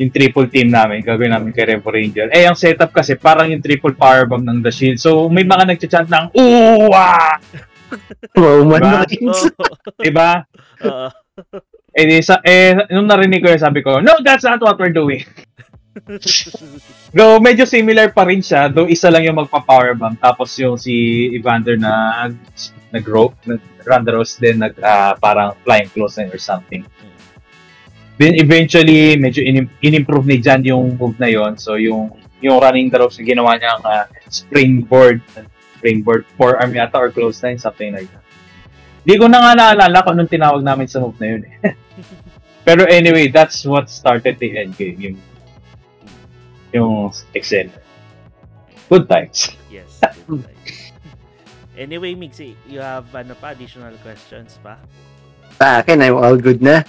yung triple team namin, gagawin namin kay Revo Ranger. Eh, ang setup kasi, parang yung triple powerbomb ng The Shield. So, may mga nagchat ng, Uwa! Wow, man Diba? Reigns. Diba? Oo. Eh, di sa, eh, nung narinig ko yun, sabi ko, no, that's not what we're doing. Though, medyo similar pa rin siya, though isa lang yung magpa-powerbomb, tapos yung si Evander na nag-rope, nag-run the ropes, then nag, ah, parang flying clothesline or something. Then eventually, medyo in- in-improve ni Jan yung move na yon So, yung yung running the ropes, ginawa niya ang ah, springboard, springboard forearm yata or clothesline, something like that. Di ko na nga naalala kung anong tinawag namin sa move na yun. eh. Pero anyway, that's what started the endgame. Yung, yung Excel. Good times. Yes. good times. anyway, Mixie, you have ano pa, additional questions pa? Sa akin, I'm all good na.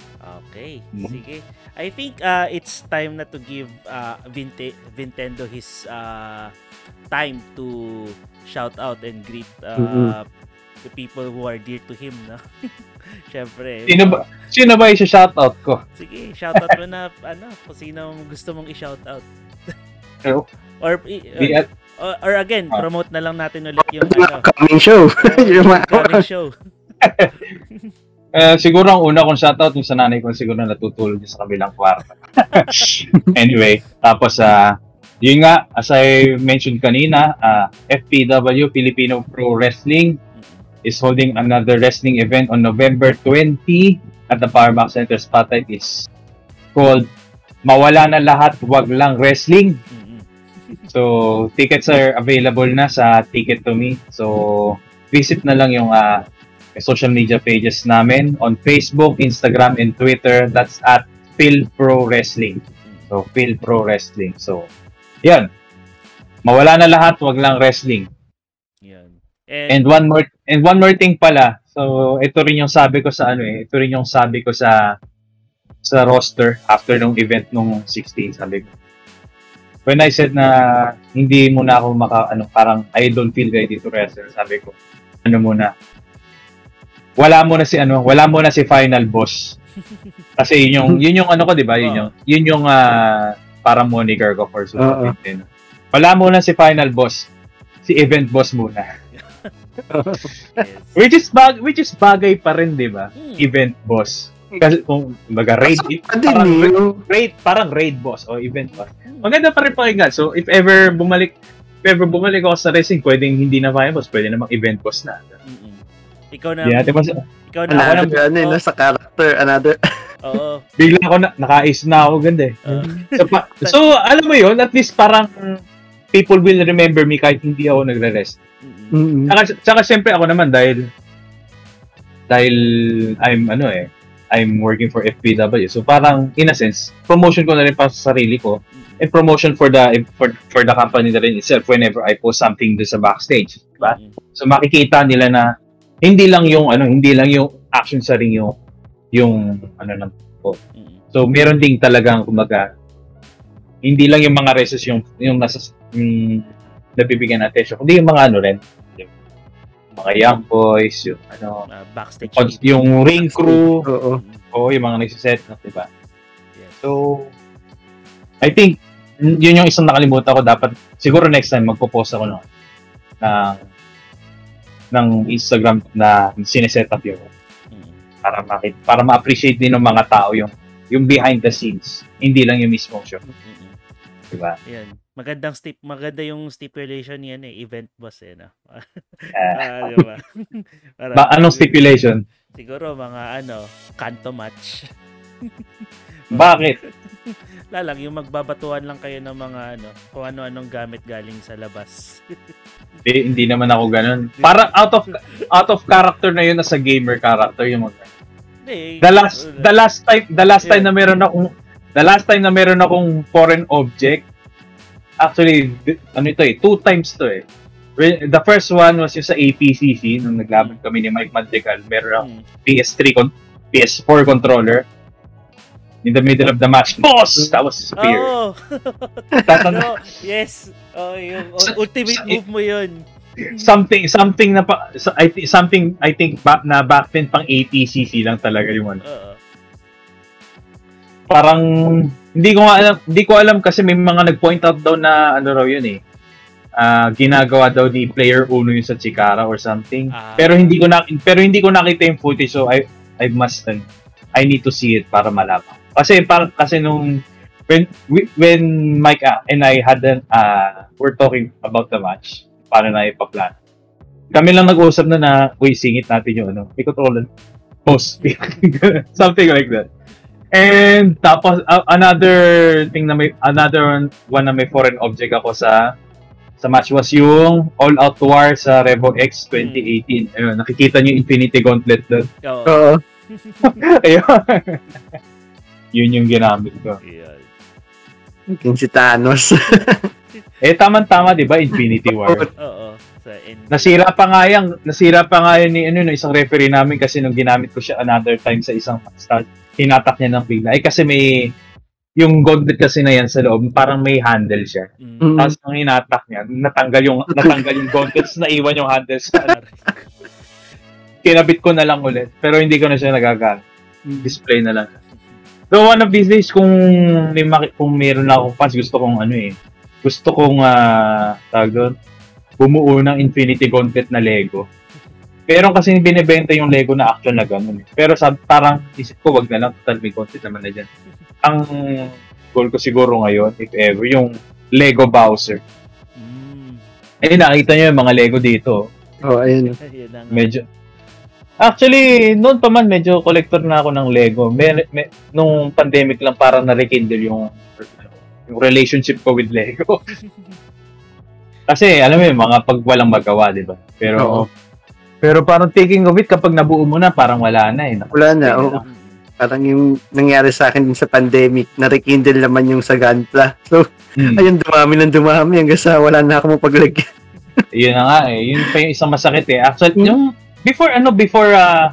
Okay, Mhm. sige. I think uh, it's time na to give uh, Vinte- Vintendo his uh, time to shout out and greet uh, Mhm. the people who are dear to him, no? Syempre. Sino ba, sino ba yung shoutout ko? Sige, shout out mo na ano, kung sino gusto mong i-shout out. Pero, Or, i- di, or, or again, Ah. promote na lang natin ulit yung ano, coming show. yung coming show. Eh, siguro ang una kong shoutout yung sa nanay ko siguro natutulog niya sa kabilang kwarto. anyway, tapos sa yun nga, as I mentioned kanina, ah, FPW, Filipino Pro Wrestling, is holding another wrestling event on November 20 at the Powerback Center Spotlight is called Mawala na lahat, wag lang wrestling. So, tickets are available na sa Ticket to Me. So, visit na lang yung ah, social media pages namin on Facebook, Instagram, and Twitter. That's at Phil Pro Wrestling. So, Phil Pro Wrestling. So, yan. Mawala na lahat, wag lang wrestling. Yan. And one more and one more thing pala. So, ito rin yung sabi ko sa ano eh, ito rin yung sabi ko sa sa roster after nung event nung 16, sabi ko. When I said na hindi muna ako maka ano, parang I don't feel ready to wrestle, sabi ko. Ano muna? Wala muna si ano, wala muna si final boss. Kasi yun yung yun yung ano ko, 'di ba? Yun yung yun yung ah, parang moniker ko for Super Oo. 15. Wala muna si final boss. Si event boss muna. yes. Which is bag which is bagay pa rin, 'di ba? Hmm. Event boss. Kasi kung baga raid parang, eh, yung raid parang raid boss o event boss. Maganda pa rin pakinggan. So if ever bumalik if ever bumalik ako sa racing, pwedeng hindi na fire boss, pwede namang event boss na. Ikaw na, natin mas ikaw na, another, ano, eh, Oo. nasa character, another. Oo. bigla ako na naka-ace na ako ganda eh. So, pa- so alam mo 'yun, at least parang people will remember me kahit hindi ako nagre-rest. Mm-mm. Tsaka, tsaka syempre ako naman dahil dahil I'm ano eh I'm working for FPW. So parang in a sense, promotion ko na rin para sa sarili ko and promotion for the for for the company na rin itself whenever I post something doon sa backstage, di ba? Mm-mm. So makikita nila na hindi lang yung ano, hindi lang yung action sa ring yung yung ano lang. Mm-mm. So meron ding talagang kumbaga hindi lang yung mga races yung yung nasa yung nabibigyan ng attention, kundi yung mga ano rin, yung mga young boys, yung ano, Ah, backstage. people. yung ring crew, Oo. Mm-mm. o yung mga nagsiset, di ba? Yes. So, I think, n- yun yung isang nakalimutan ko. Dapat, siguro next time, magpo-post ako ng, ng, ng Instagram na sineset up yun. Para, makit, para ma-appreciate din ng mga tao yung, yung behind the scenes. Hindi lang yung mismo show. Mm-mm. Di ba? Yan. Magandang stip, maganda yung stipulation yan eh, event boss eh, no? Eh, ah, di ba? Para- ba, anong stipulation? Siguro mga ano, kanto match. Bakit? Wala lang, yung magbabatuan lang kayo ng mga ano, kung ano-anong gamit galing sa labas. Hindi, hindi naman ako ganun. Parang out of out of character na yun nasa gamer character yung mga. Hindi. the last the last time the last time na meron akong the last time na meron akong foreign object actually ano ito eh two times to eh. The first one was yung sa APCC nung naglaban kami ni Mike Madrigal meron akong Mm, PS3 con- PS4 controller in the middle of the match, boss! That was spear. Oo. Tatanda- Oh, yes. Oh, yung ultimate move mo yun. something something na pa, so- I thi- something I think back na back then pang 80cc lang talaga yung ano. Parang hindi ko nga alam, hindi ko alam kasi may mga nag-point out daw na ano raw yun eh. Ah, ginagawa daw ni player uno yung sa Chikara or something. Ah. Pero hindi ko na pero hindi ko nakita yung footage so I I must ano, I need to see it para malaman. Kasi par, kasi nung when we- when Mike and I had an uh, we're talking about the match paano na ipaplan. Kami lang nag-usap na na, uy, singit natin yung ano, ikot ulan. Post. Something like that. And tapos uh, another thing na may another one, one na may foreign object ako sa sa match was yung All Out War sa Revo X 2018. Ayun, nakikita niyo Infinity Gauntlet doon. Oo. Oo. Ayun. Yun yung ginamit ko. Yun. Yung si Thanos. Eh, tama-tama, di ba? Infinity War. Oo. Sa. Nasira pa nga yan. Nasira pa nga yun ni ano, no, isang referee namin kasi nung ginamit ko siya another time sa isang start, hinatak niya ng bigla. Eh, kasi may, yung gauntlet kasi na yan sa loob, parang may handle siya. Mm. Mm. Tapos nung hinatak niya, natanggal yung, natanggal yung gauntlets, naiwan yung handles. Kinabit ko na lang ulit. Pero hindi ko na siya nagagamit. Display na lang. So one of these days, kung may maki- kung meron na akong fans, gusto kong ano eh, gusto kong, ah, tawag doon, bumuo ng Infinity Gauntlet na Lego. Pero kasi binibenta yung Lego na action na gano'n eh. Pero sa parang isip ko, wag na lang, total may gauntlet naman na dyan. Ang goal ko siguro ngayon, if ever, yung Lego Bowser. Mm. Eh, nakita nyo yung mga Lego dito. Oh, ayun. Medyo... Actually, noon pa man, medyo collector na ako ng Lego. May, may, nung pandemic lang, parang na-rekindle yung, yung relationship ko with Lego. Kasi, alam mo yun, mga pag walang magawa, di ba? Pero, Oo. pero parang taking of it, kapag nabuo mo na, parang wala na eh. Wala na. oo. Mm. Parang yung nangyari sa akin din sa pandemic, na-rekindle naman yung sa Gantla. So, Hmm. ayun, dumami ng dumami hanggang sa wala na ako mapaglagyan. Yun na nga eh. Yun pa yung isang masakit eh. Actually, Hmm. yung before ano, before uh,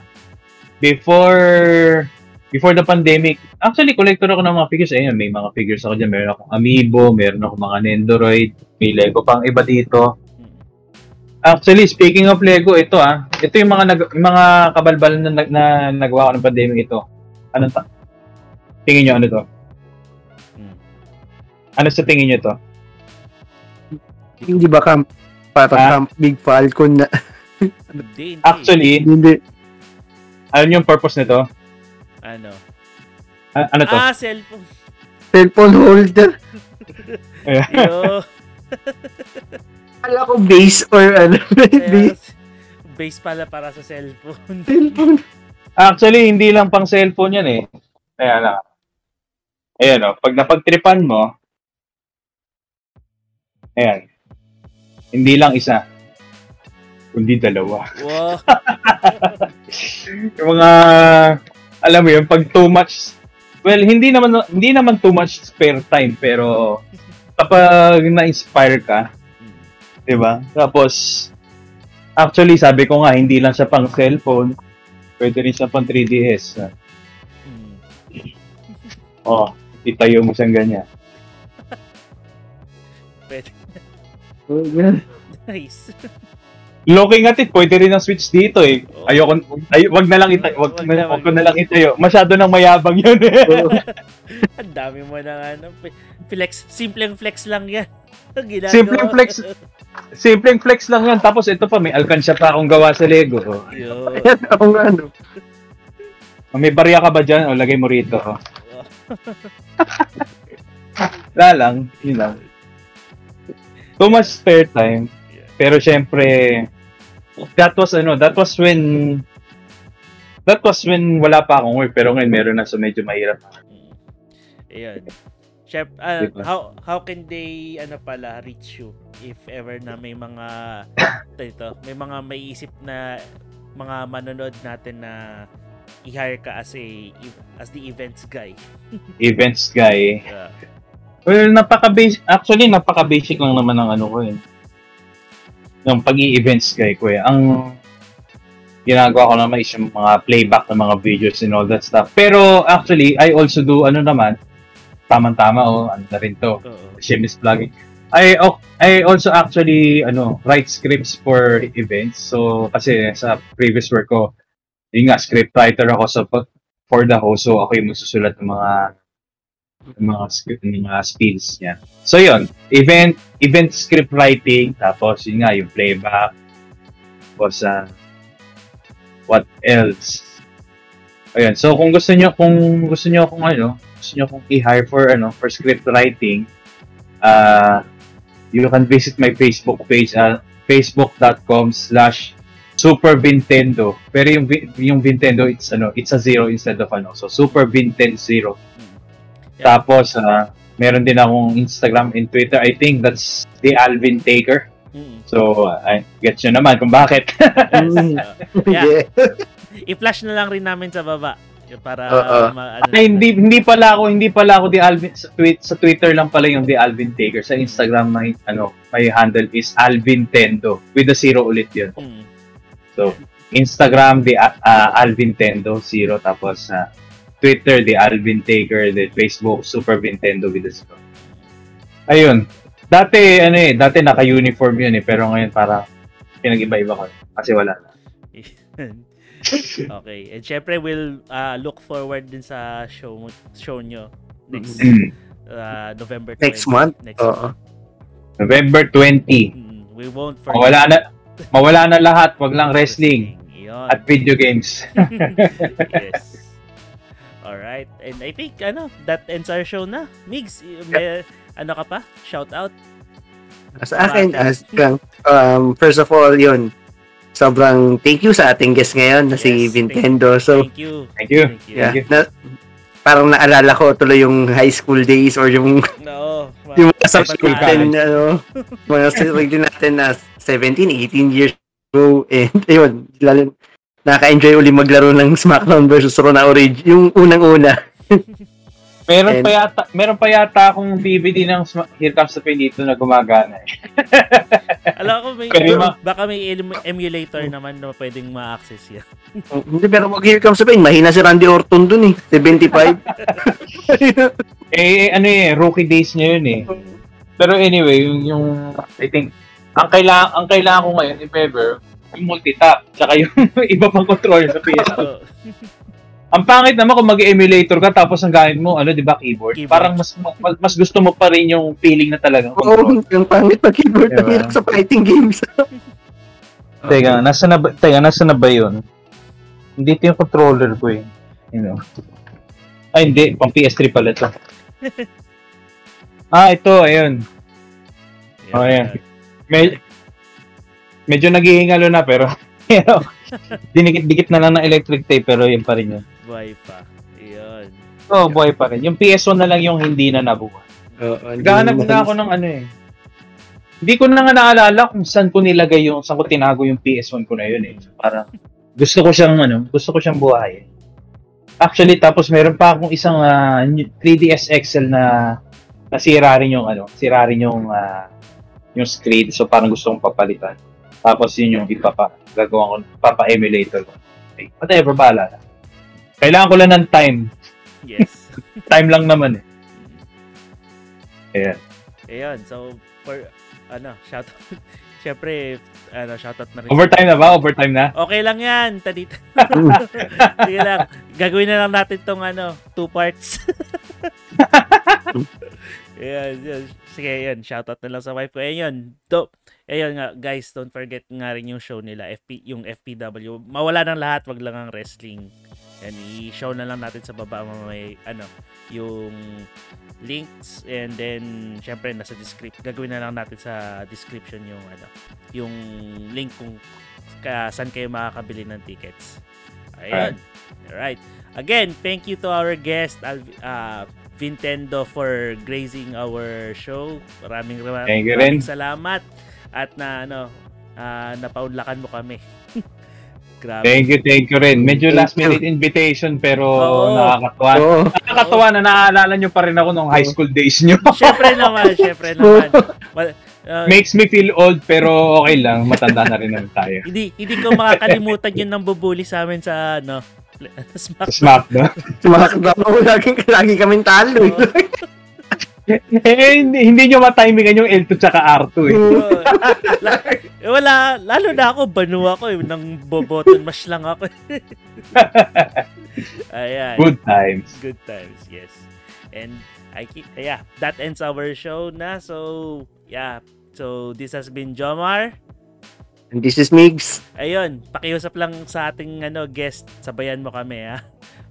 before before the pandemic, actually collector ako ng mga figures. Ayun, may mga figures ako dyan. Meron akong Amiibo, meron akong mga Nendoroid, may Lego pang iba dito. Actually, speaking of Lego, ito ah. Ito yung mga nag, yung mga kabalbal na, na, na nagawa ko ng pandemic ito. Ano ta? Tingin nyo ano to? Ano sa tingin nyo to? Hindi ba camp, parang Ah? camp Big Falcon na, Hindi, hindi. Actually, hindi, ano yung purpose nito? ano? A- ano to? Ah, cellphone. cellphone holder. Yo. Kala ko base or ano, base, base pala para sa cellphone. cellphone. Actually, hindi lang pang cellphone yan eh. Kaya lang. Ayan o, pag napagtripan mo, ayan, hindi lang isa, kundi dalawa. Wow. Yung mga, alam mo yun, pag too much, well, hindi naman, hindi naman too much spare time, pero kapag na-inspire ka, di ba? Tapos, actually, sabi ko nga, hindi lang siya pang cellphone, pwede rin siya pang 3DS. Mm. Oh, itayo mo siyang ganyan. Pwede. Oh. Nice. Looking at it, pwede rin ang switch dito eh. Oo. Ayoko, ay, wag na lang itayo, wag, Wag na, wag ko na lang itayo. Masyado nang mayabang yun eh. Ang dami mo na ano. Flex. Simpleng flex lang yan. Ginagawa. Simpleng flex. Simpleng flex lang yan. Tapos ito pa, may alkansya pa akong gawa sa Lego. Oh. Ako nga, ano. May barya ka ba dyan? O, lagay mo rito. Oh. Wala lang. Yun lang. Too much spare time. Pero syempre, that was ano, that was when that was when wala pa akong work pero ngayon meron na so medyo mahirap. Ayun. Chef, Diba? how how can they ano pala reach you if ever na may mga ito, may mga maiisip na mga manonood natin na i-hire ka as a as the events guy. Events guy. Yeah. Well, napaka-basic, actually napaka-basic lang naman ng ano ko eh. Ng pag-i-events ko eh. Ang ginagawa ko naman is yung mga playback ng mga videos and all that stuff. Pero actually, I also do ano naman, tamang-tama oh, ano na rin to. Shameless vlogging. I oh, I also actually ano write scripts for events. So kasi sa previous work ko, yun nga script writer ako sa for the host. So ako yung magsusulat ng mga ng mga script ng mga speeds niya. So yun, event event script writing tapos yun nga yung playback tapos uh, what else? Ayun. So kung gusto niyo kung gusto niyo kung ano, gusto niyo kung i-hire for ano, for script writing, uh, you can visit my Facebook page at facebook.com slash Super Vintendo. Pero yung yung Vintendo it's ano, it's a zero instead of ano. So Super Vinten zero. Yeah. Tapos uh, meron din akong Instagram and Twitter. I think that's the Alvin Taker. Mm. So, uh, I get you naman kung bakit. Mm. Yeah. Yeah. I-flash na lang rin namin sa baba para Oo. ma- ano, Ay, hindi hindi pala ako, hindi pala ako the Alvin sa tweet sa Twitter lang pala yung the Alvin Taker. Sa Instagram my ano, my handle is Alvin Tendo with the zero ulit 'yun. Mm. So, Instagram the uh, Alvin Tendo zero tapos sa Twitter the Alvin Taker, the Facebook Super Vintendo with the zero. Ayun. Dati ano eh, dati naka-uniform 'yun eh, pero ngayon para pinag-iba-iba ko kasi wala na. okay. And syempre, we'll uh, look forward din sa show mo- show nyo next uh, November 20. Next month? Next Oo. month. November 20. Mm, we won't forget. Mawala na mawala na lahat, wag lang wrestling Yun. at video games. yes. Alright. And I think, ano, that ends our show na. Migs, may, ano ka pa? Shout out? Sa akin, as, um, first of all, yun, sobrang thank you sa ating guest ngayon na si Yes, Vintendo. So, Thank you. Thank you. Thank you. yeah, you. na, parang naalala ko tuloy yung high school days or yung No. yung mga school natin, ano, mga natin na 17, 18 years ago. And, ayun, lalo, nakaka-enjoy uli maglaro ng SmackDown versus Raw na Origin. Yung unang-una. Meron And- pa yata, meron pa yata akong DVD ng Sma- Here Comes the Pain dito na gumagana eh. Alam ko, may, ma- baka may em- emulator naman na pwedeng ma-access yan. Hindi, pero mag here comes the pain. Mahina si Randy Orton dun eh. 75. Eh, ano eh, rookie days niya yun eh. Pero anyway, yung, yung I think, ang kailangan, ang kailangan ko ngayon, if ever, yung multitap, tsaka yung iba pang controller sa PS2. So, Ang pangit naman kung mag-emulator ka tapos ang gamit mo, ano, di ba, keyboard? Keyboard. Parang mas mas, mas gusto mo pa rin yung feeling na talagang Oo, control. yung pangit na keyboard na Diba? hirap sa fighting games. Teka, nasa na ba, teka, nasa na ba yun? Hindi ito yung controller ko eh. You know. Ay, hindi. Pang PS3 pala ito. ah, ito, ayun. Oh, ayan. Med- medyo naghihingalo na pero pero dinikit-dikit na lang ng electric tape pero yun pa rin yun. Buhay pa. Yun. Oh, boy pa rin. Yung PS1 na lang yung hindi na nabuhay. Oo, Naghahanap naman- na ako ng ano eh. Hindi ko na nga naalala kung saan ko nilagay yung, saan ko tinago yung PS1 ko na yun eh. So, parang, gusto ko siyang, ano, gusto ko siyang buhay. Actually, tapos meron pa akong isang ah, 3DS XL na nasira rin yung, ano, sira rin yung, ah, yung screen. So, parang gusto kong papalitan. Tapos yun yung ipapa, gagawa ko, papa-emulator ko. Okay, whatever, bahala na. Kailangan ko lang ng time. Yes. Time lang naman eh. Ayan. Ayun. So, for, ano, shout out. Siyempre, ano, shout out na rin. Overtime na ba? Overtime na? Okay lang yan, Tadita. Sige lang. Gagawin na lang natin tong ano, two parts. Ayan, yun. Sige, yun. Shoutout na lang sa wife ko. Ayan yun. Do, ayun nga, guys, don't forget nga rin yung show nila, FP, yung FPW. Mawala ng lahat, wag lang ang wrestling. Yan, i-show na lang natin sa baba may, ano, yung links. And then syempre nasa description gagawin na lang natin sa description yung ano yung link kung ka, saan kayo makakabili ng tickets. Ayun alright. Again thank you to our guest Al, uh, Vintendo for grazing our show. Maraming maraming, maraming salamat at na ano ah, napaunlakan mo kami Grabe. Thank you, thank you rin. Medyo Thank last you. minute invitation pero Oo. nakakatuwa. Oo. Nakakatuwa na naaalala nyo pa rin ako nung high school days nyo. Syempre naman, syempre naman. Well, uh, Makes me feel old pero okay lang. Matanda na rin naman tayo. hindi hindi ko makakalimutan yun ng bubuli sa amin sa ano, Smack. Smack, no? Sumakadaw lagi, lagi kaming talo. eh. Eh, hindi, hindi nyo matimingan yung L2 tsaka R2 eh. Eh, wala, lalo na ako, banu ako eh, nang boboton mash lang ako. Ayan. Good times. Good times, yes. And I keep, yeah, that ends our show na. So, yeah. So, this has been Jomar. And this is Migs. Ayun, pakiusap lang sa ating ano guest. Sabayan mo kami, ha?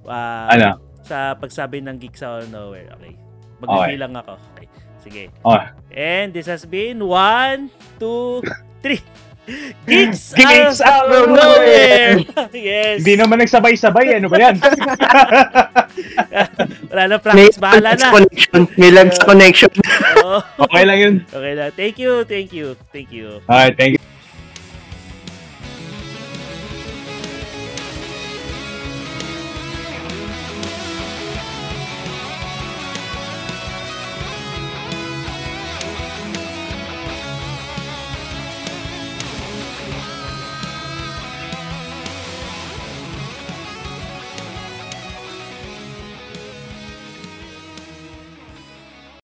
Ah, Ano? Sa pagsabi ng Geeks Out of Nowhere. Okay. Magbibilang ako. Okay. Sige. Okay. And this has been one, two, three. Geeks, Geeks out of out of nowhere! yes. Hindi naman nagsabay-sabay. Ano ba yan? Wala na May practice. Bahala na. connection. May lags connection. Oo. okay lang yun. okay na. Thank you, thank you, thank you. Alright, thank you.